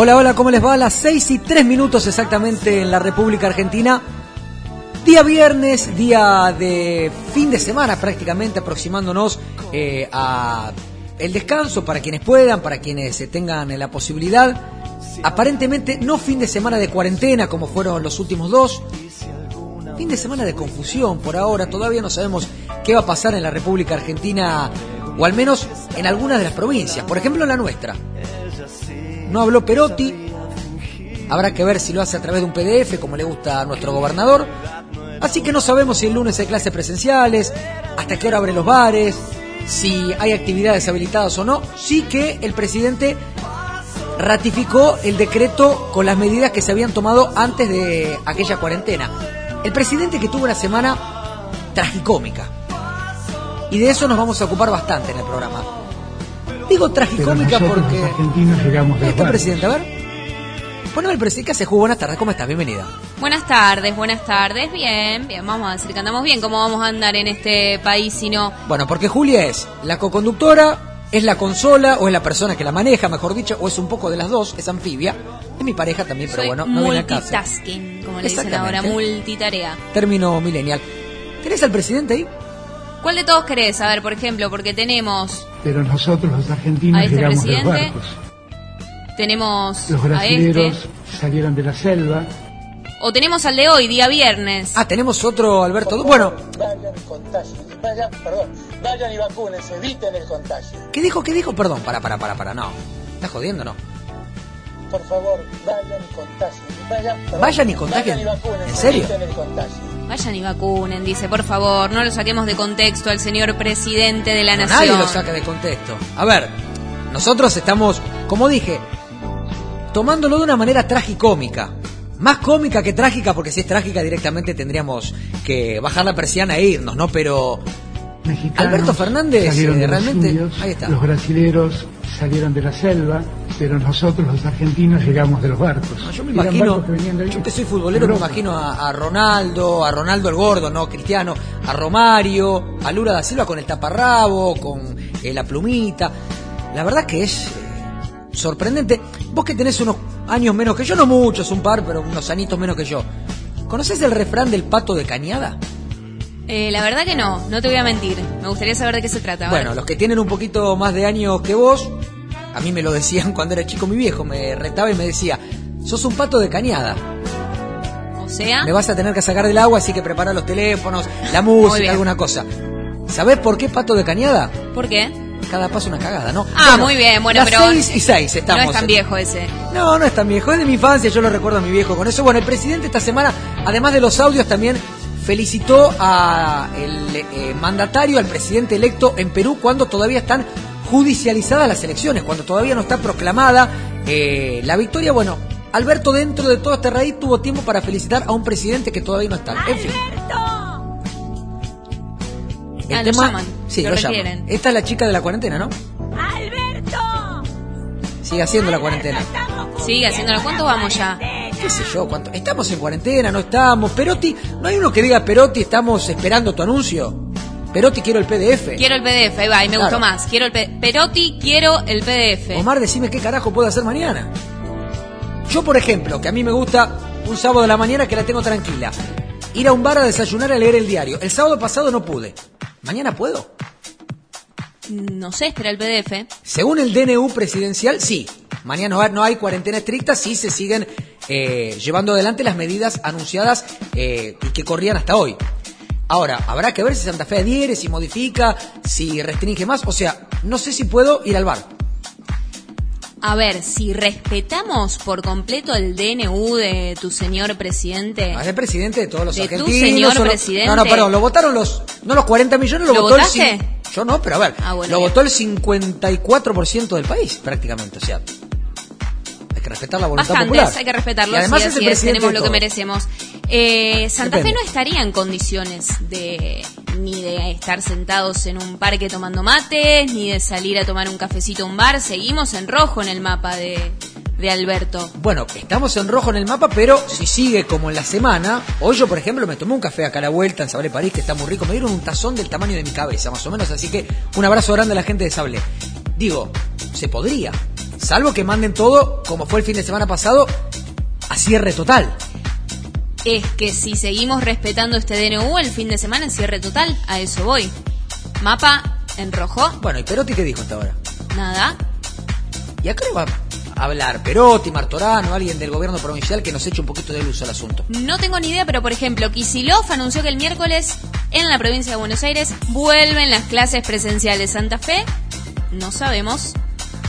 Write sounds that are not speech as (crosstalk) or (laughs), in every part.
Hola, hola, ¿cómo les va? A las 6 y 3 minutos exactamente en la República Argentina. Día viernes, día de fin de semana prácticamente, aproximándonos eh, a el descanso para quienes puedan, para quienes eh, tengan la posibilidad. Aparentemente no fin de semana de cuarentena como fueron los últimos dos. Fin de semana de confusión por ahora, todavía no sabemos qué va a pasar en la República Argentina o al menos en algunas de las provincias, por ejemplo en la nuestra. No habló Perotti, habrá que ver si lo hace a través de un PDF como le gusta a nuestro gobernador. Así que no sabemos si el lunes hay clases presenciales, hasta qué hora abren los bares, si hay actividades habilitadas o no. Sí que el presidente ratificó el decreto con las medidas que se habían tomado antes de aquella cuarentena. El presidente que tuvo una semana tragicómica. Y de eso nos vamos a ocupar bastante en el programa. Digo tragicómica porque... argentinos llegamos de Ahí está el acuerdo. presidente, a ver. Poneme el presidente. ¿Qué hace, Ju? Buenas tardes, ¿cómo estás? Bienvenida. Buenas tardes, buenas tardes. Bien, bien, vamos a decir que andamos bien. ¿Cómo vamos a andar en este país si no? Bueno, porque Julia es la coconductora, es la consola, o es la persona que la maneja, mejor dicho, o es un poco de las dos, es anfibia. Es mi pareja también, pero Soy bueno, no viene a casa. multitasking, como le dicen ahora, multitarea. Término millennial. ¿Tenés al presidente ahí? ¿Cuál de todos querés? A ver, por ejemplo, porque tenemos Pero nosotros los argentinos A este llegamos de los presidente. barcos. tenemos Los a este salieron de la selva. o tenemos al de hoy, día viernes. Ah, tenemos otro Alberto. Bueno, Vayan y contagien, vayan, perdón, vayan y vacúnense, eviten el contagio. ¿qué dijo? ¿Qué dijo? Perdón, para, para, para, para, no. ¿Estás jodiendo, no? Por favor, vayan y contagien, vayan, perdón, Vayan y contagien. vayan y vacúnense, ¿En serio? eviten el contagio. Vayan y vacunen, dice, por favor, no lo saquemos de contexto al señor presidente de la No, nación. nadie lo saca de contexto. A ver, nosotros estamos, como dije, tomándolo de una manera tragicómica. Más cómica que trágica, porque si es trágica directamente tendríamos que bajar la persiana e irnos, ¿no? Pero Mexicanos Alberto Fernández, salieron eh, realmente- ahí está. Los brasileros salieron de la selva, pero nosotros los argentinos llegamos de los barcos. No, yo me Eran imagino, que yo que soy futbolero, me imagino a, a Ronaldo, a Ronaldo el Gordo, no Cristiano, a Romario, a Lula da Silva con el taparrabo, con eh, la plumita. La verdad que es eh, sorprendente. Vos que tenés unos años menos que yo, no muchos, un par, pero unos anitos menos que yo. ¿Conocés el refrán del pato de cañada? Eh, la verdad que no, no te voy a mentir. Me gustaría saber de qué se trata. Bueno, los que tienen un poquito más de años que vos, a mí me lo decían (laughs) cuando era chico mi viejo, me retaba y me decía, sos un pato de cañada. o sea, Me vas a tener que sacar del agua, así que prepara los teléfonos, la música, alguna cosa. ¿Sabés por qué pato de cañada? ¿por qué? Cada paso una cagada, ¿no? Ah, muy bien, bueno, las pero. seis y seis estamos. No es tan viejo ese. No, no es tan viejo, es de mi infancia, yo lo recuerdo a mi viejo con eso. Bueno, el presidente esta semana, además de los audios, también felicitó a el eh, mandatario, al presidente electo en Perú, cuando todavía están judicializadas las elecciones, cuando todavía no está proclamada eh, la victoria. Bueno, Alberto dentro de todo este raíz tuvo tiempo para felicitar a un presidente que todavía no está. En fin. El Ah, lo llaman, sí, lo lo, llaman. Esta es la chica de la cuarentena, ¿no? Sigue haciendo la cuarentena. Sigue haciéndolo. ¿Cuánto vamos ya? Qué sé yo, cuánto. Estamos en cuarentena, no estamos. Perotti, no hay uno que diga Perotti, estamos esperando tu anuncio. Perotti, quiero el PDF. Quiero el PDF, ahí va, y me Claro. gustó más. Quiero el P Perotti, quiero el PDF. Omar, decime qué carajo puedo hacer mañana. Yo, por ejemplo, que a mí me gusta un sábado de la mañana que la tengo tranquila. Ir a un bar a desayunar a leer el diario. El sábado pasado no pude. ¿Mañana puedo? No sé, espera el PDF. Según el DNU presidencial, sí. Mañana no hay- no hay cuarentena estricta, sí se siguen eh, llevando adelante las medidas anunciadas eh, y que corrían hasta hoy. Ahora, habrá que ver si Santa Fe adhiere, si modifica, si restringe más. O sea, no sé si puedo ir al bar. A ver, si respetamos por completo el DNU de tu señor presidente. Es el presidente de todos los De tu argentinos. señor o lo- presidente. No, no, perdón, lo votaron los, no los 40 millones, lo, ¿Lo votó el votaste? cin- Yo no, pero a ver, Ah, bueno, lo bien. votó el 54% del país, prácticamente, o sea, que respetar la voluntad Bastantes, popular. hay que respetarlo, Y además sí, es el es, tenemos lo que merecemos. Eh, Santa Fe no estaría en condiciones de ni de estar sentados en un parque tomando mates, ni de salir a tomar un cafecito a un bar. Seguimos en rojo en el mapa de, de Alberto. Bueno, estamos en rojo en el mapa, pero si sigue como en la semana, hoy yo, por ejemplo, me tomé un café acá a la vuelta en Sablé París, que está muy rico, me dieron un tazón del tamaño de mi cabeza, más o menos, así que un abrazo grande a la gente de Sablé. Digo, se podría, salvo que manden todo, como fue el fin de semana pasado, a cierre total. Es que si seguimos respetando este DNU, el fin de semana en cierre total, a eso voy. Mapa en rojo, Bueno, ¿y Perotti qué dijo hasta ahora? nada. Y acá va a hablar Perotti, Martorano, alguien del gobierno provincial que nos eche un poquito de luz al asunto. No tengo ni idea, pero por ejemplo, Kisilov anunció que el miércoles en la provincia de Buenos Aires vuelven las clases presenciales. Santa Fe, no sabemos.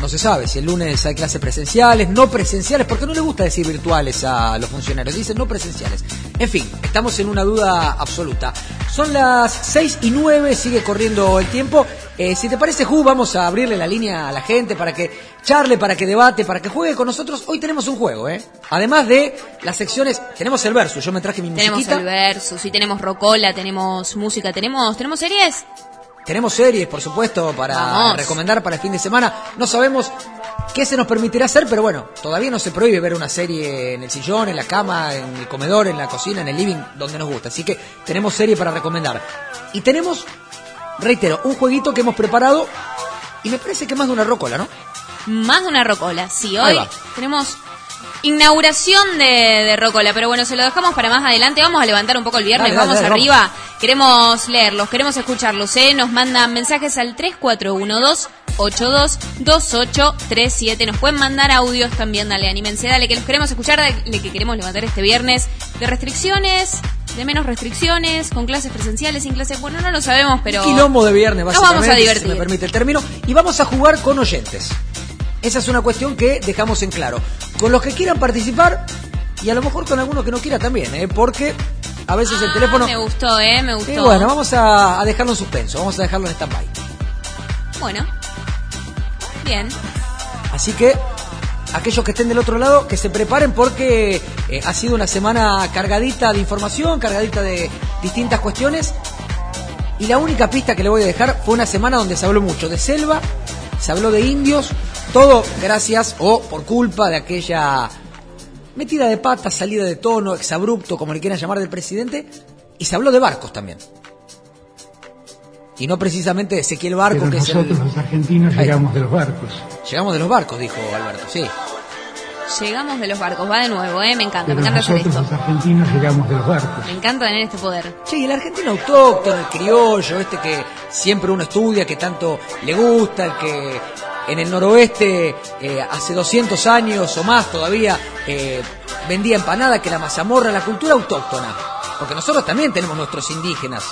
No se sabe si el lunes hay clases presenciales, no presenciales, porque no le gusta decir virtuales a los funcionarios, dicen no presenciales. En fin, estamos en una duda absoluta. Son las 6 y 9, sigue corriendo el tiempo. Eh, si te parece, Ju, vamos a abrirle la línea a la gente para que charle, para que debate, para que juegue con nosotros. Hoy tenemos un juego, ¿eh? Además de las secciones, tenemos el verso, yo me traje mi Tenemos musiquita. el versus, y tenemos rocola, tenemos música, tenemos, tenemos series. Tenemos series, por supuesto, para Vamos. recomendar para el fin de semana. No sabemos qué se nos permitirá hacer, pero bueno, todavía no se prohíbe ver una serie en el sillón, en la cama, en el comedor, en la cocina, en el living, donde nos gusta. Así que tenemos serie para recomendar. Y tenemos, reitero, un jueguito que hemos preparado y me parece que más de una rócola, ¿no? Más de una rocola. Sí, hoy tenemos inauguración de, de rocola, pero bueno, se lo dejamos para más adelante. Vamos a levantar un poco el viernes, Dale, vamos dale, arriba. Queremos leerlos, queremos escucharlos, ¿eh? Nos mandan mensajes al 3412-822837. Nos pueden mandar audios también, dale, anímense, dale, que los queremos escuchar, dale, que queremos levantar este viernes de restricciones, de menos restricciones, con clases presenciales, sin clases, bueno, no lo sabemos, pero... Quilombo de viernes, Nos básicamente, vamos a si divertir. se me permite el término. Y vamos a jugar con oyentes. Esa es una cuestión que dejamos en claro. Con los que quieran participar y a lo mejor con alguno que no quiera también, ¿eh? porque a veces el Ah, teléfono... Me gustó, ¿eh? Me gustó. Y bueno, vamos a, a dejarlo en suspenso, vamos a dejarlo en stand-by. Bueno. Bien. Así que aquellos que estén del otro lado, que se preparen porque eh, ha sido una semana cargadita de información, cargadita de distintas cuestiones. Y la única pista que le voy a dejar fue una semana donde se habló mucho de selva, se habló de indios, todo gracias o por culpa de aquella metida de pata, salida de tono, exabrupto, como le quieran llamar del presidente, y se habló de barcos también. Y no precisamente de Ezequiel Barco, Pero que es el... nosotros los argentinos llegamos de los barcos. Llegamos de los barcos, dijo Alberto, sí. Llegamos de los barcos. Va de nuevo, ¿eh? Me encanta. Pero me encanta hacer esto. los argentinos llegamos de los barcos. Me encanta tener este poder. Che, y el argentino autóctono, el criollo, este que siempre uno estudia, que tanto le gusta, el que en el noroeste eh, hace 200 años o más todavía eh, vendía empanada, que la mazamorra, la cultura autóctona. Porque nosotros también tenemos nuestros indígenas.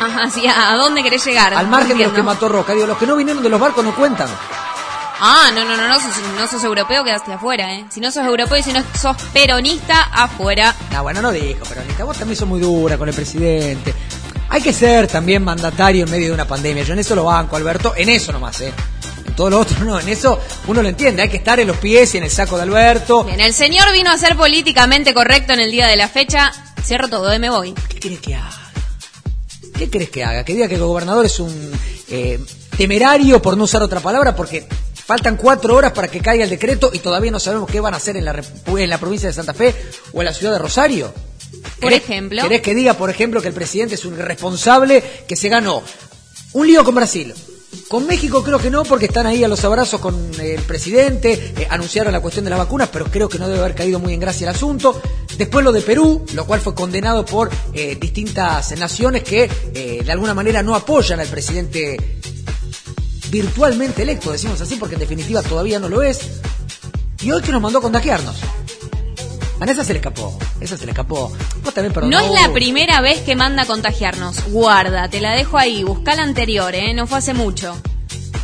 Ajá, sí, ¿a dónde querés llegar? Al margen de los que mató Roca. Digo, los que no vinieron de los barcos no cuentan. Ah, no, no, no, no, sos, no sos europeo, quedaste afuera, ¿eh? Si no sos europeo y si no sos peronista, afuera. No, bueno, no dijo, pero Anita, vos también sos muy dura con el presidente. Hay que ser también mandatario en medio de una pandemia. Yo en eso lo banco, Alberto. En eso nomás, ¿eh? En todo lo otro no. En eso uno lo entiende. Hay que estar en los pies y en el saco de Alberto. Bien, el señor vino a ser políticamente correcto en el día de la fecha. Cierro todo, ¿eh? Me voy. ¿Qué querés que haga? ¿Qué querés que haga? Que diga que el gobernador es un eh, temerario, por no usar otra palabra, porque faltan cuatro horas para que caiga el decreto y todavía no sabemos qué van a hacer en la, en la provincia de Santa Fe o en la ciudad de Rosario. Por ¿Querés- ejemplo. ¿Querés que diga, por ejemplo, que el presidente es un irresponsable que se ganó un lío con Brasil? Con México creo que no, porque están ahí a los abrazos con el presidente, eh, anunciaron la cuestión de las vacunas, pero creo que no debe haber caído muy en gracia el asunto. Después lo de Perú, lo cual fue condenado por eh, distintas naciones que eh, de alguna manera no apoyan al presidente virtualmente electo, decimos así porque en definitiva todavía no lo es. Y hoy que nos mandó a contagiarnos. Vanessa se le escapó, esa se le escapó. Vos también No es la primera vez que manda a contagiarnos. Guarda, te la dejo ahí. Busca la anterior, ¿eh? No fue hace mucho.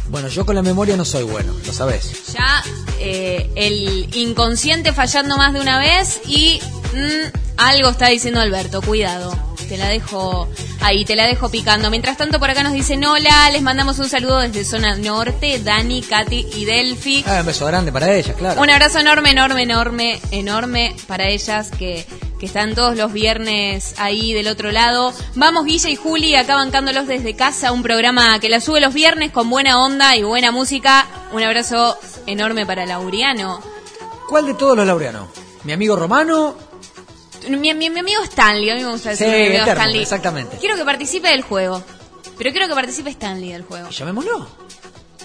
Bueno, yo con la memoria no soy bueno, lo sabés. Ya eh, el inconsciente fallando más de una vez y mm, algo está diciendo Alberto. Cuidado. Te la dejo ahí, te la dejo picando. Mientras tanto, por acá nos dicen hola, les mandamos un saludo desde Zona Norte, Dani, Katy y Delphi. Ah, un beso grande para ella, claro. Un abrazo enorme, enorme, enorme, enorme para ellas que, que están todos los viernes ahí del otro lado. Vamos, Guilla y Juli, acá bancándolos desde casa, un programa que la sube los viernes con buena onda y buena música. Un abrazo enorme para Lauriano. ¿Cuál de todos los laureanos? ¿Mi amigo Romano? Mi, mi- mi amigo Stanley, a mí me gusta decir Sí, mi amigo eterno, Stanley. exactamente. Quiero que participe del juego. Pero quiero que participe Stanley del juego. Llamémoslo.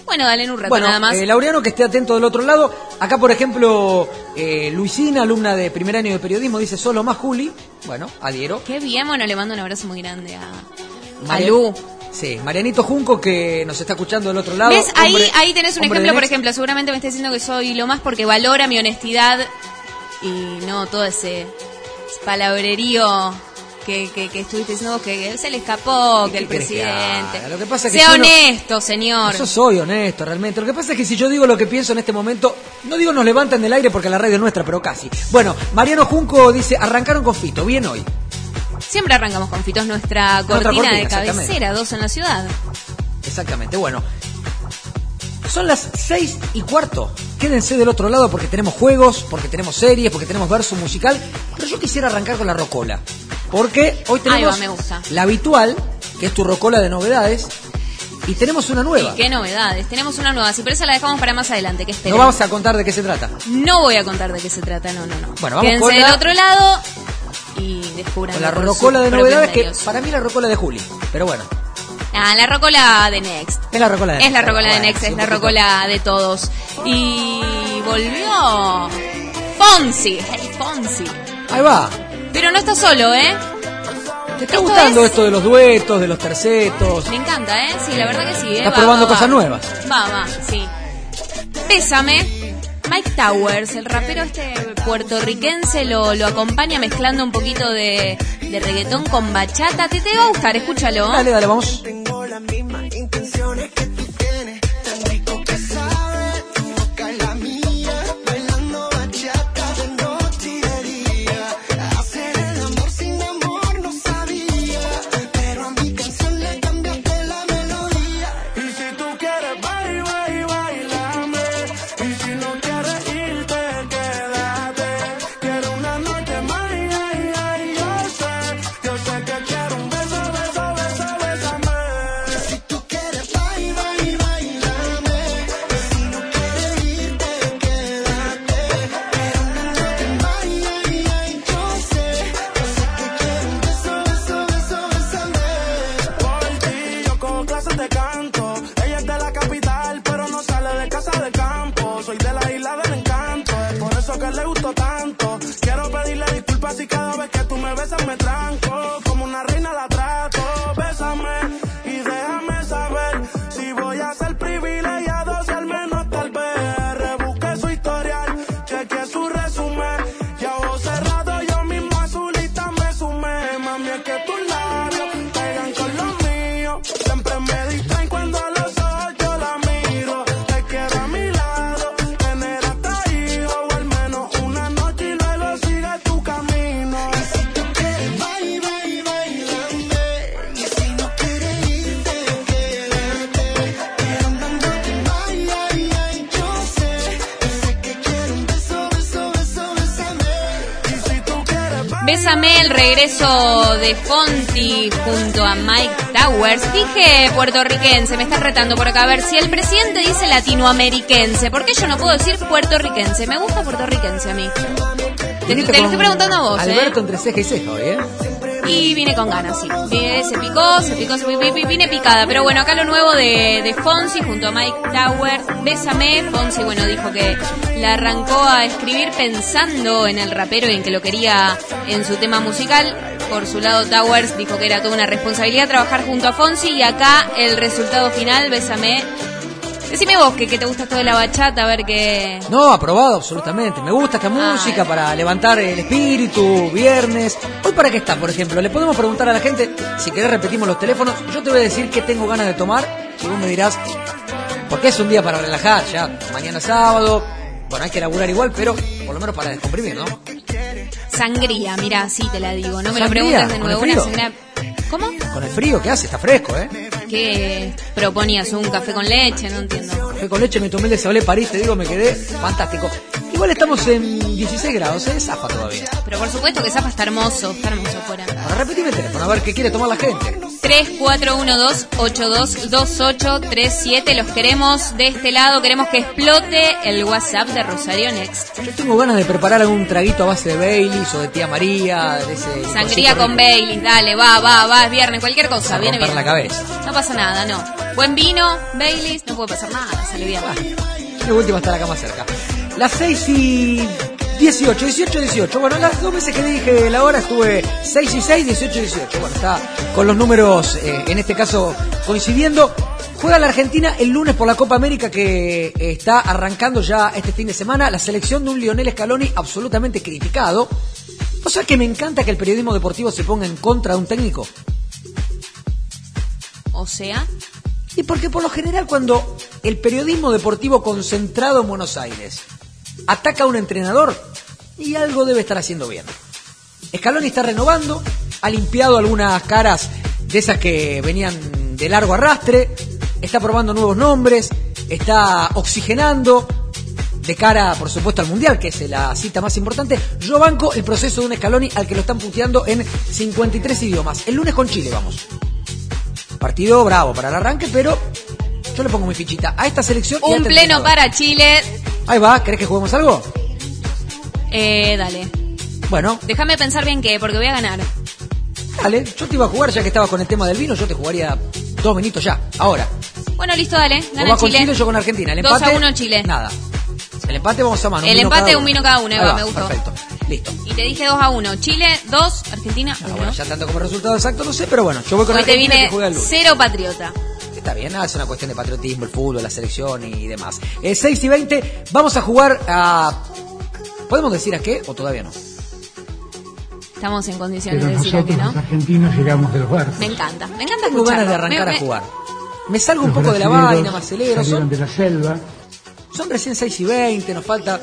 Bueno, dale en un rato Bueno, nada más. eh, Laureano que esté atento del otro lado. Acá, por ejemplo, eh, Luisina, alumna de primer año de periodismo, dice solo más Juli. Bueno, adhiero. Qué bien, bueno, le mando un abrazo muy grande a, Lu. Sí, Marianito Junco que nos está escuchando del otro lado. ¿Ves? Ahí, Hombre- ahí tenés un ejemplo, por ejemplo, seguramente me está diciendo que soy lo más porque valora mi honestidad y no todo ese palabrerío que, que, que estuviste diciendo que se le escapó, ¿Y que el que presidente. haga? Lo que pasa es que sea honesto, señor. Yo soy honesto, realmente. Lo que pasa es que si yo digo lo que pienso en este momento, no digo nos levantan del aire porque la radio es nuestra, pero casi. Bueno, Mariano Junco dice, arrancaron con Fito, bien hoy. Siempre arrancamos con Fitos, nuestra Nuestra cortina, cortina, de cabecera, dos en la ciudad. Exactamente, bueno. Son las seis y cuarto. Quédense del otro lado porque tenemos juegos, porque tenemos series, porque tenemos verso musical. Pero yo quisiera arrancar con la rocola. Porque hoy tenemos va, me gusta. la habitual, que es tu rocola de novedades. Y tenemos una nueva. Y qué novedades. Tenemos una nueva, sí, pero esa la dejamos para más adelante, que No esperen. vamos a contar de qué se trata. No voy a contar de qué se trata, no, no, no. Bueno, vamos Quédense con del otro lado y descubran. Con la por rocola de novedades, que para mí la rocola de Juli. Pero bueno, Ah, la rocola de Next. es la rocola de Es la Next. rocola de Next, es la rocola de todos. Y volvió Fonsi, hey Fonsi. Ahí va. Pero no está solo, ¿eh? ¿Te está Esto gustando es- esto de los duetos, de los tercetos? Me encanta, ¿eh? Sí, la verdad que sí, ¿eh? Estás Va, probando va, va. cosas nuevas. Va, va, sí. Pésame. Mike Towers, el rapero este puertorriquense, lo, lo acompaña mezclando un poquito de, de reggaetón con bachata. Te, te va a gustar, escúchalo. Dale, dale, vamos. Tengo las mismas intenciones regreso de Fonti junto a Mike Towers. Dije puertorriquense, me están retando por acá. A ver, si el presidente dice latinoameriquense, ¿por qué yo no puedo decir puertorriquense? Me gusta puertorriquense a mí. Te, te lo estoy preguntando a vos, Alberto ¿eh? entre ceja y ceja ¿eh? Y vine con ganas, sí. Se picó, se picó, se picó, vine picada. Pero bueno, acá lo nuevo de, de Fonsi junto a Mike Towers. Bésame. Fonsi, bueno, dijo que la arrancó a escribir pensando en el rapero y en que lo quería en su tema musical. Por su lado, Towers dijo que era toda una responsabilidad trabajar junto a Fonsi. Y acá el resultado final, Bésame, Decime vos que, que te gusta esto de la bachata, a ver qué... No, aprobado absolutamente. Me gusta esta música para levantar el espíritu, viernes. Hoy para qué está, por ejemplo. Le podemos preguntar a la gente, si querés repetimos los teléfonos, yo te voy a decir qué tengo ganas de tomar y vos me dirás, porque es un día para relajar, ya mañana sábado, bueno, hay que laburar igual, pero por lo menos para descomprimir, ¿no? Sangría, mira, sí te la digo. No me lo preguntes de ¿Con el nuevo. Una sangría... ¿Cómo? Con el frío que hace, está fresco, ¿eh? ¿Qué proponías? ¿Un café con leche? No entiendo. Café con leche, me tomé el de Sablé París, te digo, me quedé fantástico. Igual estamos en 16 grados, ¿eh? Zafa todavía. Pero por supuesto que Zapa está hermoso, está hermoso afuera. Ahora repetime el teléfono, a ver qué quiere tomar la gente. 3412-822837. Los queremos de este lado. Queremos que explote el WhatsApp de Rosario Next. Yo tengo ganas de preparar algún traguito a base de Baileys o de tía María, de ese... Sangría con. Baileys, dale, va, va, va, es viernes, cualquier cosa, viene bien. la cabeza. No pasa nada, no. Buen vino, Baileys, no puede pasar nada, sale bien. De última está la cama cerca. Las 6 y 18, 18, 18. Bueno, las dos veces que dije la hora estuve 6 y 6, 18 y 18. Bueno, está con los números, eh, en este caso, coincidiendo. Juega la Argentina el lunes por la Copa América que eh, está arrancando ya este fin de semana. La selección de un Lionel Scaloni absolutamente criticado. O sea que me encanta que el periodismo deportivo se ponga en contra de un técnico. O sea, Y porque por lo general cuando el periodismo deportivo concentrado en Buenos Aires ataca a un entrenador y algo debe estar haciendo bien. Scaloni está renovando, ha limpiado algunas caras de esas que venían de largo arrastre, está probando nuevos nombres, está oxigenando de cara, por supuesto, al Mundial, que es la cita más importante. Yo banco el proceso de un Scaloni al que lo están puteando en 53 idiomas. El lunes con Chile vamos. Partido bravo para el arranque, pero yo le pongo mi fichita a esta selección. y a un este pleno entrenador. para Chile. Ahí va, ¿querés que juguemos algo? Eh, dale. Bueno, Déjame pensar bien qué, porque voy a ganar. dale, yo te iba a jugar ya que estabas con el tema del vino, yo te jugaría dos minutos ya, ahora. Bueno, listo, dale. Vos Gana vas con Chile. Chile, yo con Argentina. El 2 empate, a 1 Chile. Nada. El empate vamos a mano. El empate, un vino cada uno, Ahí Eva, va, me gustó. Perfecto, listo. Y te dije 2 a 1. Chile 2, Argentina Ah, 1. bueno, ya tanto como resultado exacto no sé, pero bueno, yo voy con Hoy te Argentina vine que juega el lunes. cero patriota. Está bien, nada, es una cuestión de patriotismo, el fútbol, la selección y demás. Eh, 6 y 20, vamos a jugar a... ¿Podemos decir a qué o todavía no? Estamos en condiciones Pero de decir a nosotros no. los argentinos llegamos de los barcos. Me encanta, me encanta Tengo ganas de arrancar Me- a me- jugar. Me salgo un poco de la vaina. Salieron Son, de la selva. son recién 6 y 20, nos falta...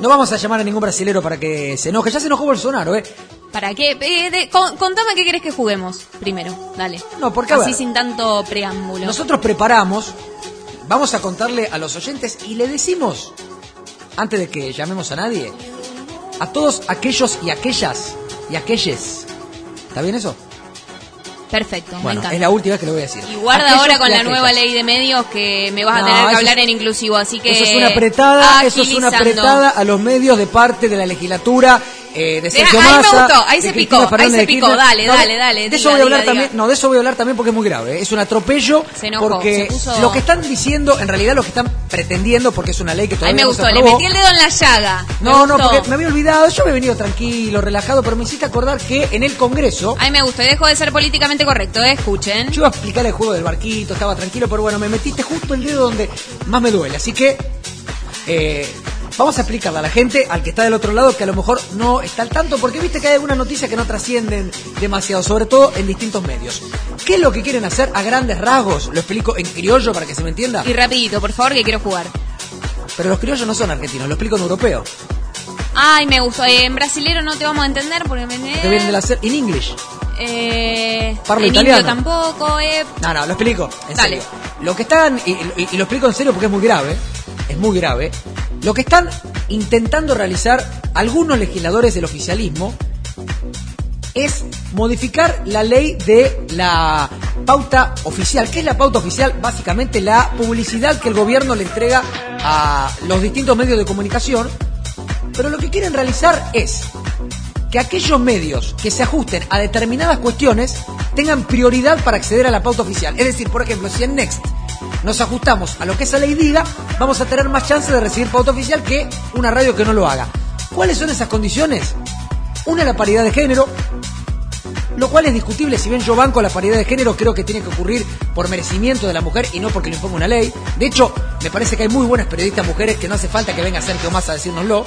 No vamos a llamar a ningún brasilero para que se enoje. Ya se enojó Bolsonaro, ¿eh? ¿Para qué? Eh, de- con- contame qué querés que juguemos primero, dale. No, porque, a Así ver, sin tanto preámbulo. Nosotros preparamos, vamos a contarle a los oyentes y le decimos, antes de que llamemos a nadie, a todos aquellos y aquellas y aquelles. ¿Está bien eso? Perfecto, me Bueno, encanta. es la última vez que lo voy a decir. Y guarda Aquellos ahora con la aquellas. nueva ley de medios que me vas a tener que hablar es- en inclusivo, así que... Eso es una apretada, eso es una apretada a los medios de parte de la legislatura eh, de Deja- ahí me gustó, ahí se Cristina picó, ahí se picó, Kirchner. dale, No, dale, dale, De diga, eso voy a hablar diga, también, diga. no, de eso voy a hablar también porque es muy grave. ¿eh? Es un atropello Se enojó, porque se puso- lo que están diciendo, en realidad lo que están pretendiendo, porque es una ley que Ahí todavía me no gustó, le metí el dedo en la llaga. No, Me no, porque me había olvidado. Yo me he venido tranquilo, relajado, pero me hiciste acordar que en el Congreso. Ahí me gustó, y dejo de ser políticamente correcto, ¿eh? escuchen. Yo iba a explicar el juego del barquito, estaba tranquilo, pero bueno, me metiste justo el dedo donde más me duele. Así que eh, vamos a explicarle a la gente, al que está del otro lado, que a lo mejor no está al tanto, porque viste que hay algunas noticias que no trascienden demasiado, sobre todo en distintos medios. ¿Qué es lo que quieren hacer a grandes rasgos? Lo explico en criollo para que se me entienda. Y rapidito, por favor, que quiero jugar. Pero los criollos no son argentinos, lo explico en europeo. Ay, me gustó. Eh, en brasilero no te vamos a entender porque me... Que vienen de la ser in English. Eh, Parlo en italiano. tampoco, eh. No, no, lo explico, en Dale. serio. Lo que están, y, y- y lo explico en serio porque es muy grave, es muy grave, lo que están intentando realizar algunos legisladores del oficialismo es modificar la ley de la pauta oficial. ¿Qué es la pauta oficial? Básicamente la publicidad que el gobierno le entrega a los distintos medios de comunicación. Pero lo que quieren realizar es que aquellos medios que se ajusten a determinadas cuestiones tengan prioridad para acceder a la pauta oficial. Es decir, por ejemplo, si en Next nos ajustamos a lo que esa ley diga, vamos a tener más chance de recibir pauta oficial que una radio que no lo haga. ¿Cuáles son esas condiciones? Una, la paridad de género. lo cual es discutible. Si bien yo banco la paridad de género, creo que tiene que ocurrir por merecimiento de la mujer y no porque le imponga una ley. De hecho, me parece que hay muy buenas periodistas mujeres que no hace falta que venga Sergio Massa a decírnoslo.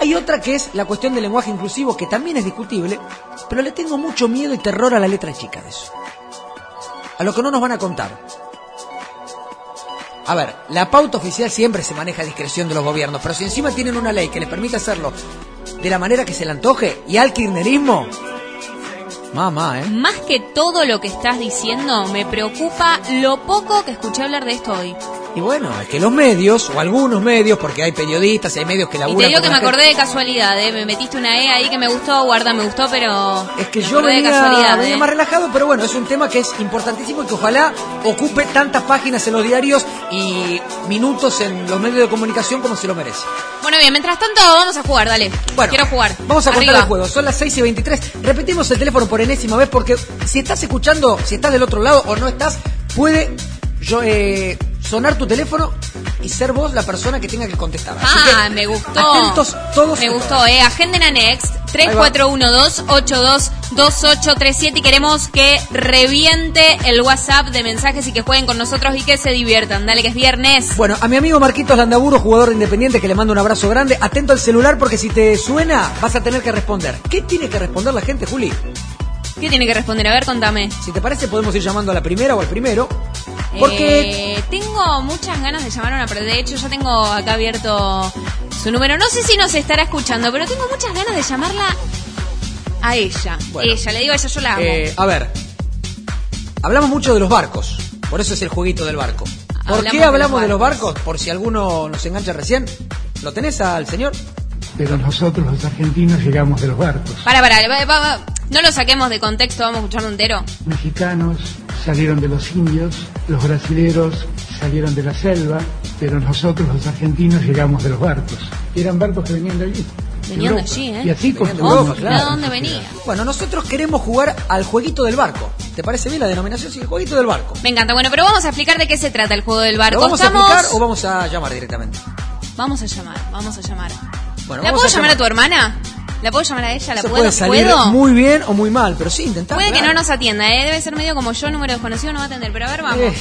Hay otra que es la cuestión del lenguaje inclusivo, que también es discutible, pero le tengo mucho miedo y terror a la letra chica de eso. A lo que no nos van a contar. A ver, la pauta oficial siempre se maneja a discreción de los gobiernos, pero si encima tienen una ley que les permite hacerlo de la manera que se le antoje y al kirchnerismo, mamá, ¿eh? Más que todo lo que estás diciendo, me preocupa lo poco que escuché hablar de esto hoy. Y bueno, es que los medios, o algunos medios, porque hay periodistas y hay medios que Y laburan... te digo que me gente- acordé de casualidad, ¿eh? Me metiste una E ahí que me gustó, guarda, me gustó, pero... Es que me yo acordé de venía, casualidad, venía ¿eh? más relajado, pero bueno, es un tema que es importantísimo y que ojalá ocupe tantas páginas en los diarios y minutos en los medios de comunicación como se lo merece. Bueno, bien, mientras tanto vamos a jugar, dale. Bueno, Quiero jugar. Vamos a contar Arriba. el juego. Son las 6 y 23. Repetimos el teléfono por enésima vez porque si estás escuchando, si estás del otro lado o no estás, puede yo, eh, sonar tu teléfono y ser vos la persona que tenga que contestar. Así Ah, que, me gustó. Atentos todos. Me gustó, todas. eh. Agenden a Next Ahí va. 3412-822837 y queremos que reviente el WhatsApp de mensajes y que jueguen con nosotros y que se diviertan. Dale, que es viernes. Bueno, a mi amigo Marquitos Landaburo, jugador de Independiente, que le mando un abrazo grande. Atento al celular porque si te suena, vas a tener que responder. ¿Qué tiene que responder la gente, Juli? ¿Qué tiene que responder? A ver, contame. Si te parece, podemos ir llamando a la primera o al primero. Porque Eh, tengo muchas ganas de llamar a una pero De hecho, ya tengo acá abierto su número. No sé si nos estará escuchando, pero tengo muchas ganas de llamarla a ella. Bueno. ella, le digo a ella, yo la amo. Eh, a ver, hablamos mucho de los barcos, por eso es el jueguito del barco. ¿Por Hablamos qué de hablamos los de los barcos? Por si alguno nos engancha recién. ¿Lo tenés al señor? Pero nosotros los argentinos llegamos de los barcos. Para, para, va- va- va. No lo saquemos de contexto, vamos a escucharlo entero. Mexicanos salieron de los indios, los brasileros salieron de la selva, pero nosotros los argentinos llegamos de los barcos. Eran barcos que venían de allí. Venían de allí, ¿eh? Y así construimos. ¿De claro. dónde venía? Bueno, nosotros queremos jugar al jueguito del barco. ¿Te parece bien la denominación? Sí, el jueguito del barco. Me encanta. Bueno, pero vamos a explicar de qué se trata el juego del barco. ¿Lo vamos Estamos... a explicar o vamos a llamar directamente? Vamos a llamar, vamos a llamar. Bueno, ¿La vamos puedo a llamar a tu hermana? ¿La puedo llamar a ella? ¿La Eso puedo? puede salir ¿Puedo? muy bien o muy mal, pero sí, intentar. Puede que no nos atienda, ¿eh? debe ser medio como yo, número desconocido, no va a atender. Pero a ver, vamos. Eh,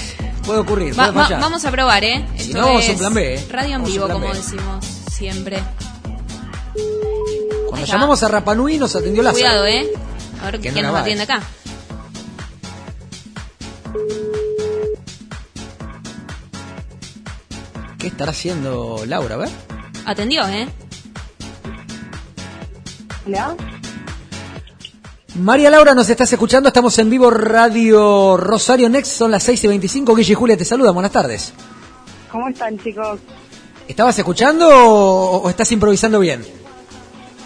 puede ocurrir, Va- puede va- fallar. vamos a probar, ¿eh? Si Esto no, a un es plan B, ¿eh? Radio en vivo, como decimos siempre. Cuando llamamos a Rapanui nos atendió la Cuidado, ¿eh? A ver no quién la nos atiende acá. ¿Qué estará haciendo Laura? A ver. Atendió, ¿eh? ¿Hola? María Laura, nos estás escuchando. Estamos en vivo Radio Rosario Next. Son las 6 y 25. Guille y Julia te saludan. Buenas tardes. ¿Cómo están, chicos? ¿Estabas escuchando o, o estás improvisando bien?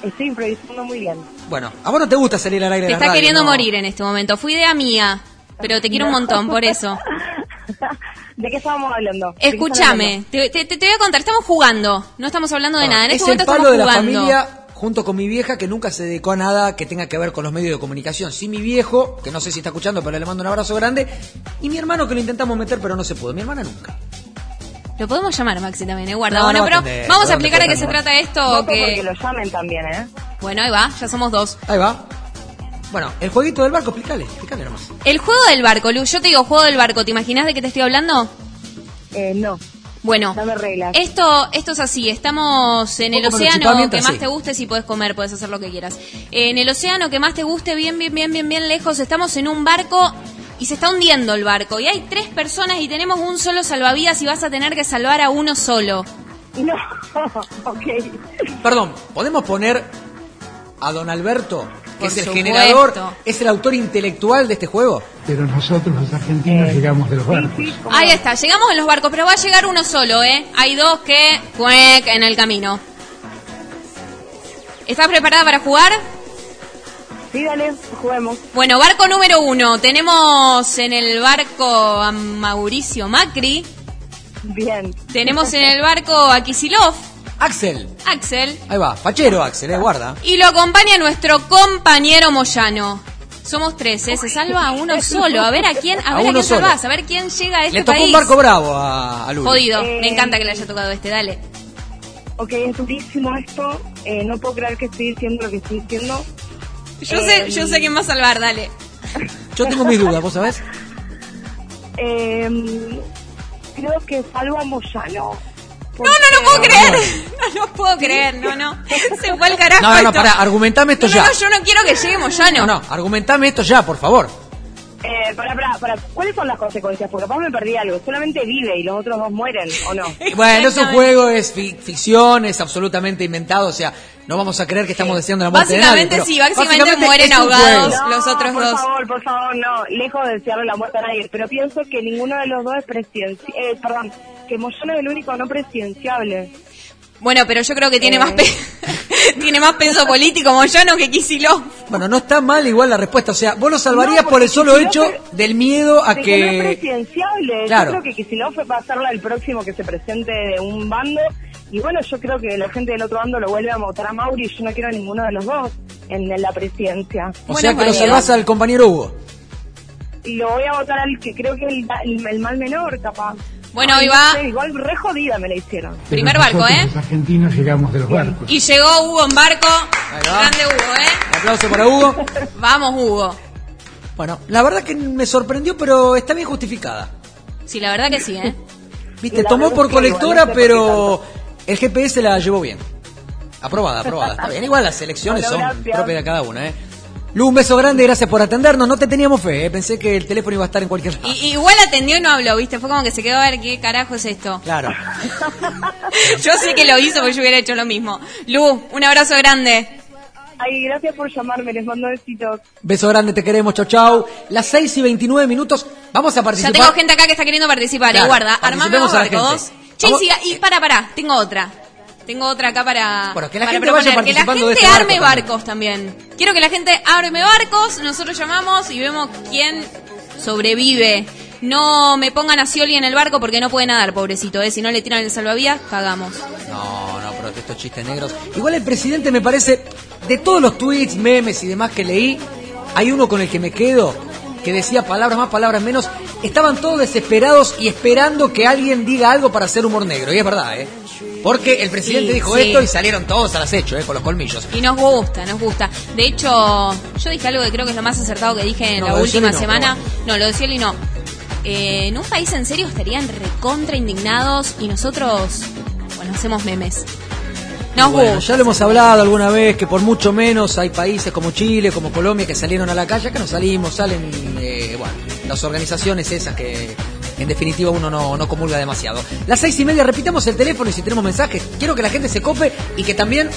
Estoy improvisando muy bien. Bueno, a vos no te gusta salir al aire Te de la está radio, queriendo ¿no? morir en este momento. Fui idea mía, pero te quiero un montón, por eso. (laughs) ¿De qué estábamos hablando? ¿De qué están Escúchame, te, te- te voy a contar, estamos jugando, no estamos hablando de Ah, nada. En es este el momento palo estamos de la jugando. familia junto con mi vieja que nunca se dedicó a nada que tenga que ver con los medios de comunicación. Sí, mi viejo, que no sé si está escuchando, pero le mando un abrazo grande. Y mi hermano que lo intentamos meter, pero no se pudo. Mi hermana nunca. Lo podemos llamar Maxi también, ¿eh? Guarda. No, bueno, no pero atender, vamos a ¿dónde explicar de qué se trata esto. Porque que lo llamen también, ¿eh? Bueno, ahí va, ya somos dos. Ahí va. Bueno, el jueguito del barco, explícale, explícale nomás. El juego del barco, Lu, yo te digo juego del barco, ¿te imaginas de qué te estoy hablando? Eh, no. Bueno, Dame reglas. esto, esto es así, estamos en el océano que más sí. te guste, si puedes comer, puedes hacer lo que quieras. En el océano que más te guste, bien, bien, bien, bien, bien lejos, estamos en un barco y se está hundiendo el barco. Y hay tres personas y tenemos un solo salvavidas y vas a tener que salvar a uno solo. No. (laughs) ok. Perdón, ¿podemos poner a don Alberto, que Por es el supuesto. generador, es el autor intelectual de este juego? Pero nosotros los argentinos Eh, llegamos de los barcos. sí, ¿cómo Ahí está, llegamos en los barcos, pero va a llegar uno solo, ¿eh? Hay dos que cuec, en el camino. ¿Estás preparada para jugar? Sí, dale, juguemos. Bueno, barco número uno. Tenemos en el barco a Mauricio Macri. Bien. Tenemos en el (laughs) barco a Kisilov, Axel. Axel. Ahí va, fachero Axel, eh, guarda. Y lo acompaña nuestro compañero Moyano. Somos tres, ¿eh? Se salva a uno (laughs) solo. A ver a quién, a A ver a, uno quién solo. salvás, a ver quién llega a este Le tocó país. un barco bravo a, a. Jodido. Eh, Me encanta que le haya tocado este, dale. Ok, es durísimo esto. Eh, no puedo creer que estoy diciendo lo que estoy diciendo. Yo sé, yo sé quién va a salvar, dale. (laughs) Yo tengo mis dudas, ¿vos sabés? Eh, creo que salvo a Moyano. No, no lo puedo creer. (laughs) No puedo creer, no, no. Se fue al carajo. No, no, no, esto. pará, argumentame esto No, no, ya. no, yo no quiero que llegue Moyano. No, no, argumentame esto ya, por favor. Eh, para, para, para, ¿cuáles son las consecuencias? Porque capaz me perdí algo. Solamente vive y los otros dos mueren, ¿o no? (laughs) Bueno, es un juego, es fi- ficción, es absolutamente inventado, o sea, no vamos a creer que estamos deseando la muerte de nadie. Sí, básicamente mueren ahogados. juego. los otros por dos. favor, por favor, no. Lejos de desearle la muerte a nadie. Pero pienso que ninguno de los dos es presidencial. Eh, perdón, que Moyano es el único no presidenciable. Bueno, pero yo creo que tiene Eh. más pe- (laughs) tiene más peso político Moyano que Kicillof. Bueno, no está mal igual la respuesta, o sea, vos lo salvarías No, por el solo hecho fue- del miedo a De que no es que... presidenciable. Claro. Yo creo que, que no fue para hacerla el próximo que se presente de un bando. Y bueno, yo creo que la gente del otro bando lo vuelve a votar a Mauri y yo no quiero a ninguno de los dos en, en la presidencia. O Bueno, sea que lo salvás al compañero Hugo. Y lo voy a votar al que creo que es el, el, el mal menor, capaz. Bueno, Ay, hoy no va sé, igual re jodida me la hicieron. Pero Primer barco, ¿eh? Los argentinos llegamos de los barcos. y llegó Hugo en barco. Grande Hugo, ¿eh? Un aplauso para Hugo. (laughs) Vamos Hugo. Bueno, la verdad que me sorprendió, pero está bien justificada. Sí, la verdad que sí, ¿eh? Viste, tomó por es que igual, colectora, no sé por qué pero el GPS la llevó bien. Aprobada, aprobada. Está bien, igual las elecciones Bueno, son gracias. propias de cada una, ¿eh? Lu, un beso grande, gracias por atendernos. No te teníamos fe, ¿eh? pensé que el teléfono iba a estar en cualquier lado. Y, igual atendió y no habló, ¿viste? Fue como que se quedó a ver qué carajo es esto. Claro. (laughs) Yo sé que lo hizo porque yo hubiera hecho lo mismo. Lu, un abrazo grande. Ay, gracias por llamarme, les mando besitos. Beso grande, te queremos, chau chau. Las 6 y 29 minutos, vamos a Ya participar. tengo gente acá que está queriendo participar, Claro, eh, guarda. Armame dos a la gente. barcos. Che, Vamos- siga- y para, para, tengo otra. Tengo otra acá para. Bueno, que la para gente vaya proponer. Que la de gente este barco arme también. barcos también. Quiero que la gente arme barcos, nosotros llamamos y vemos quién sobrevive. No me pongan a Scioli en el barco porque no puede nadar, pobrecito, ¿eh? Si no le tiran el salvavidas, cagamos. No, no, pero estos chistes negros. Igual el presidente me parece, de todos los tweets, memes y demás que leí, hay uno con el que me quedo, que decía palabras más, palabras menos. Estaban todos desesperados y esperando que alguien diga algo para hacer humor negro. Y es verdad, ¿eh? Porque el presidente Sí, dijo sí. esto y salieron todos al acecho, ¿eh? Con los colmillos. Y nos gusta, nos gusta. De hecho, yo dije algo que creo que es lo más acertado que dije en No, la última no, semana. No, lo de Scioli no. Eh, en un país en serio estarían recontra indignados y nosotros, bueno, hacemos memes. Nos Y bueno, gusta. ya lo hemos hablado alguna vez que por mucho menos hay países como Chile, como Colombia que salieron a la calle, que no salimos, salen, eh, bueno, las organizaciones esas que en definitiva uno no, no comulga demasiado. Las seis y media, repitamos el teléfono y si tenemos mensajes, quiero que la gente se cope y que también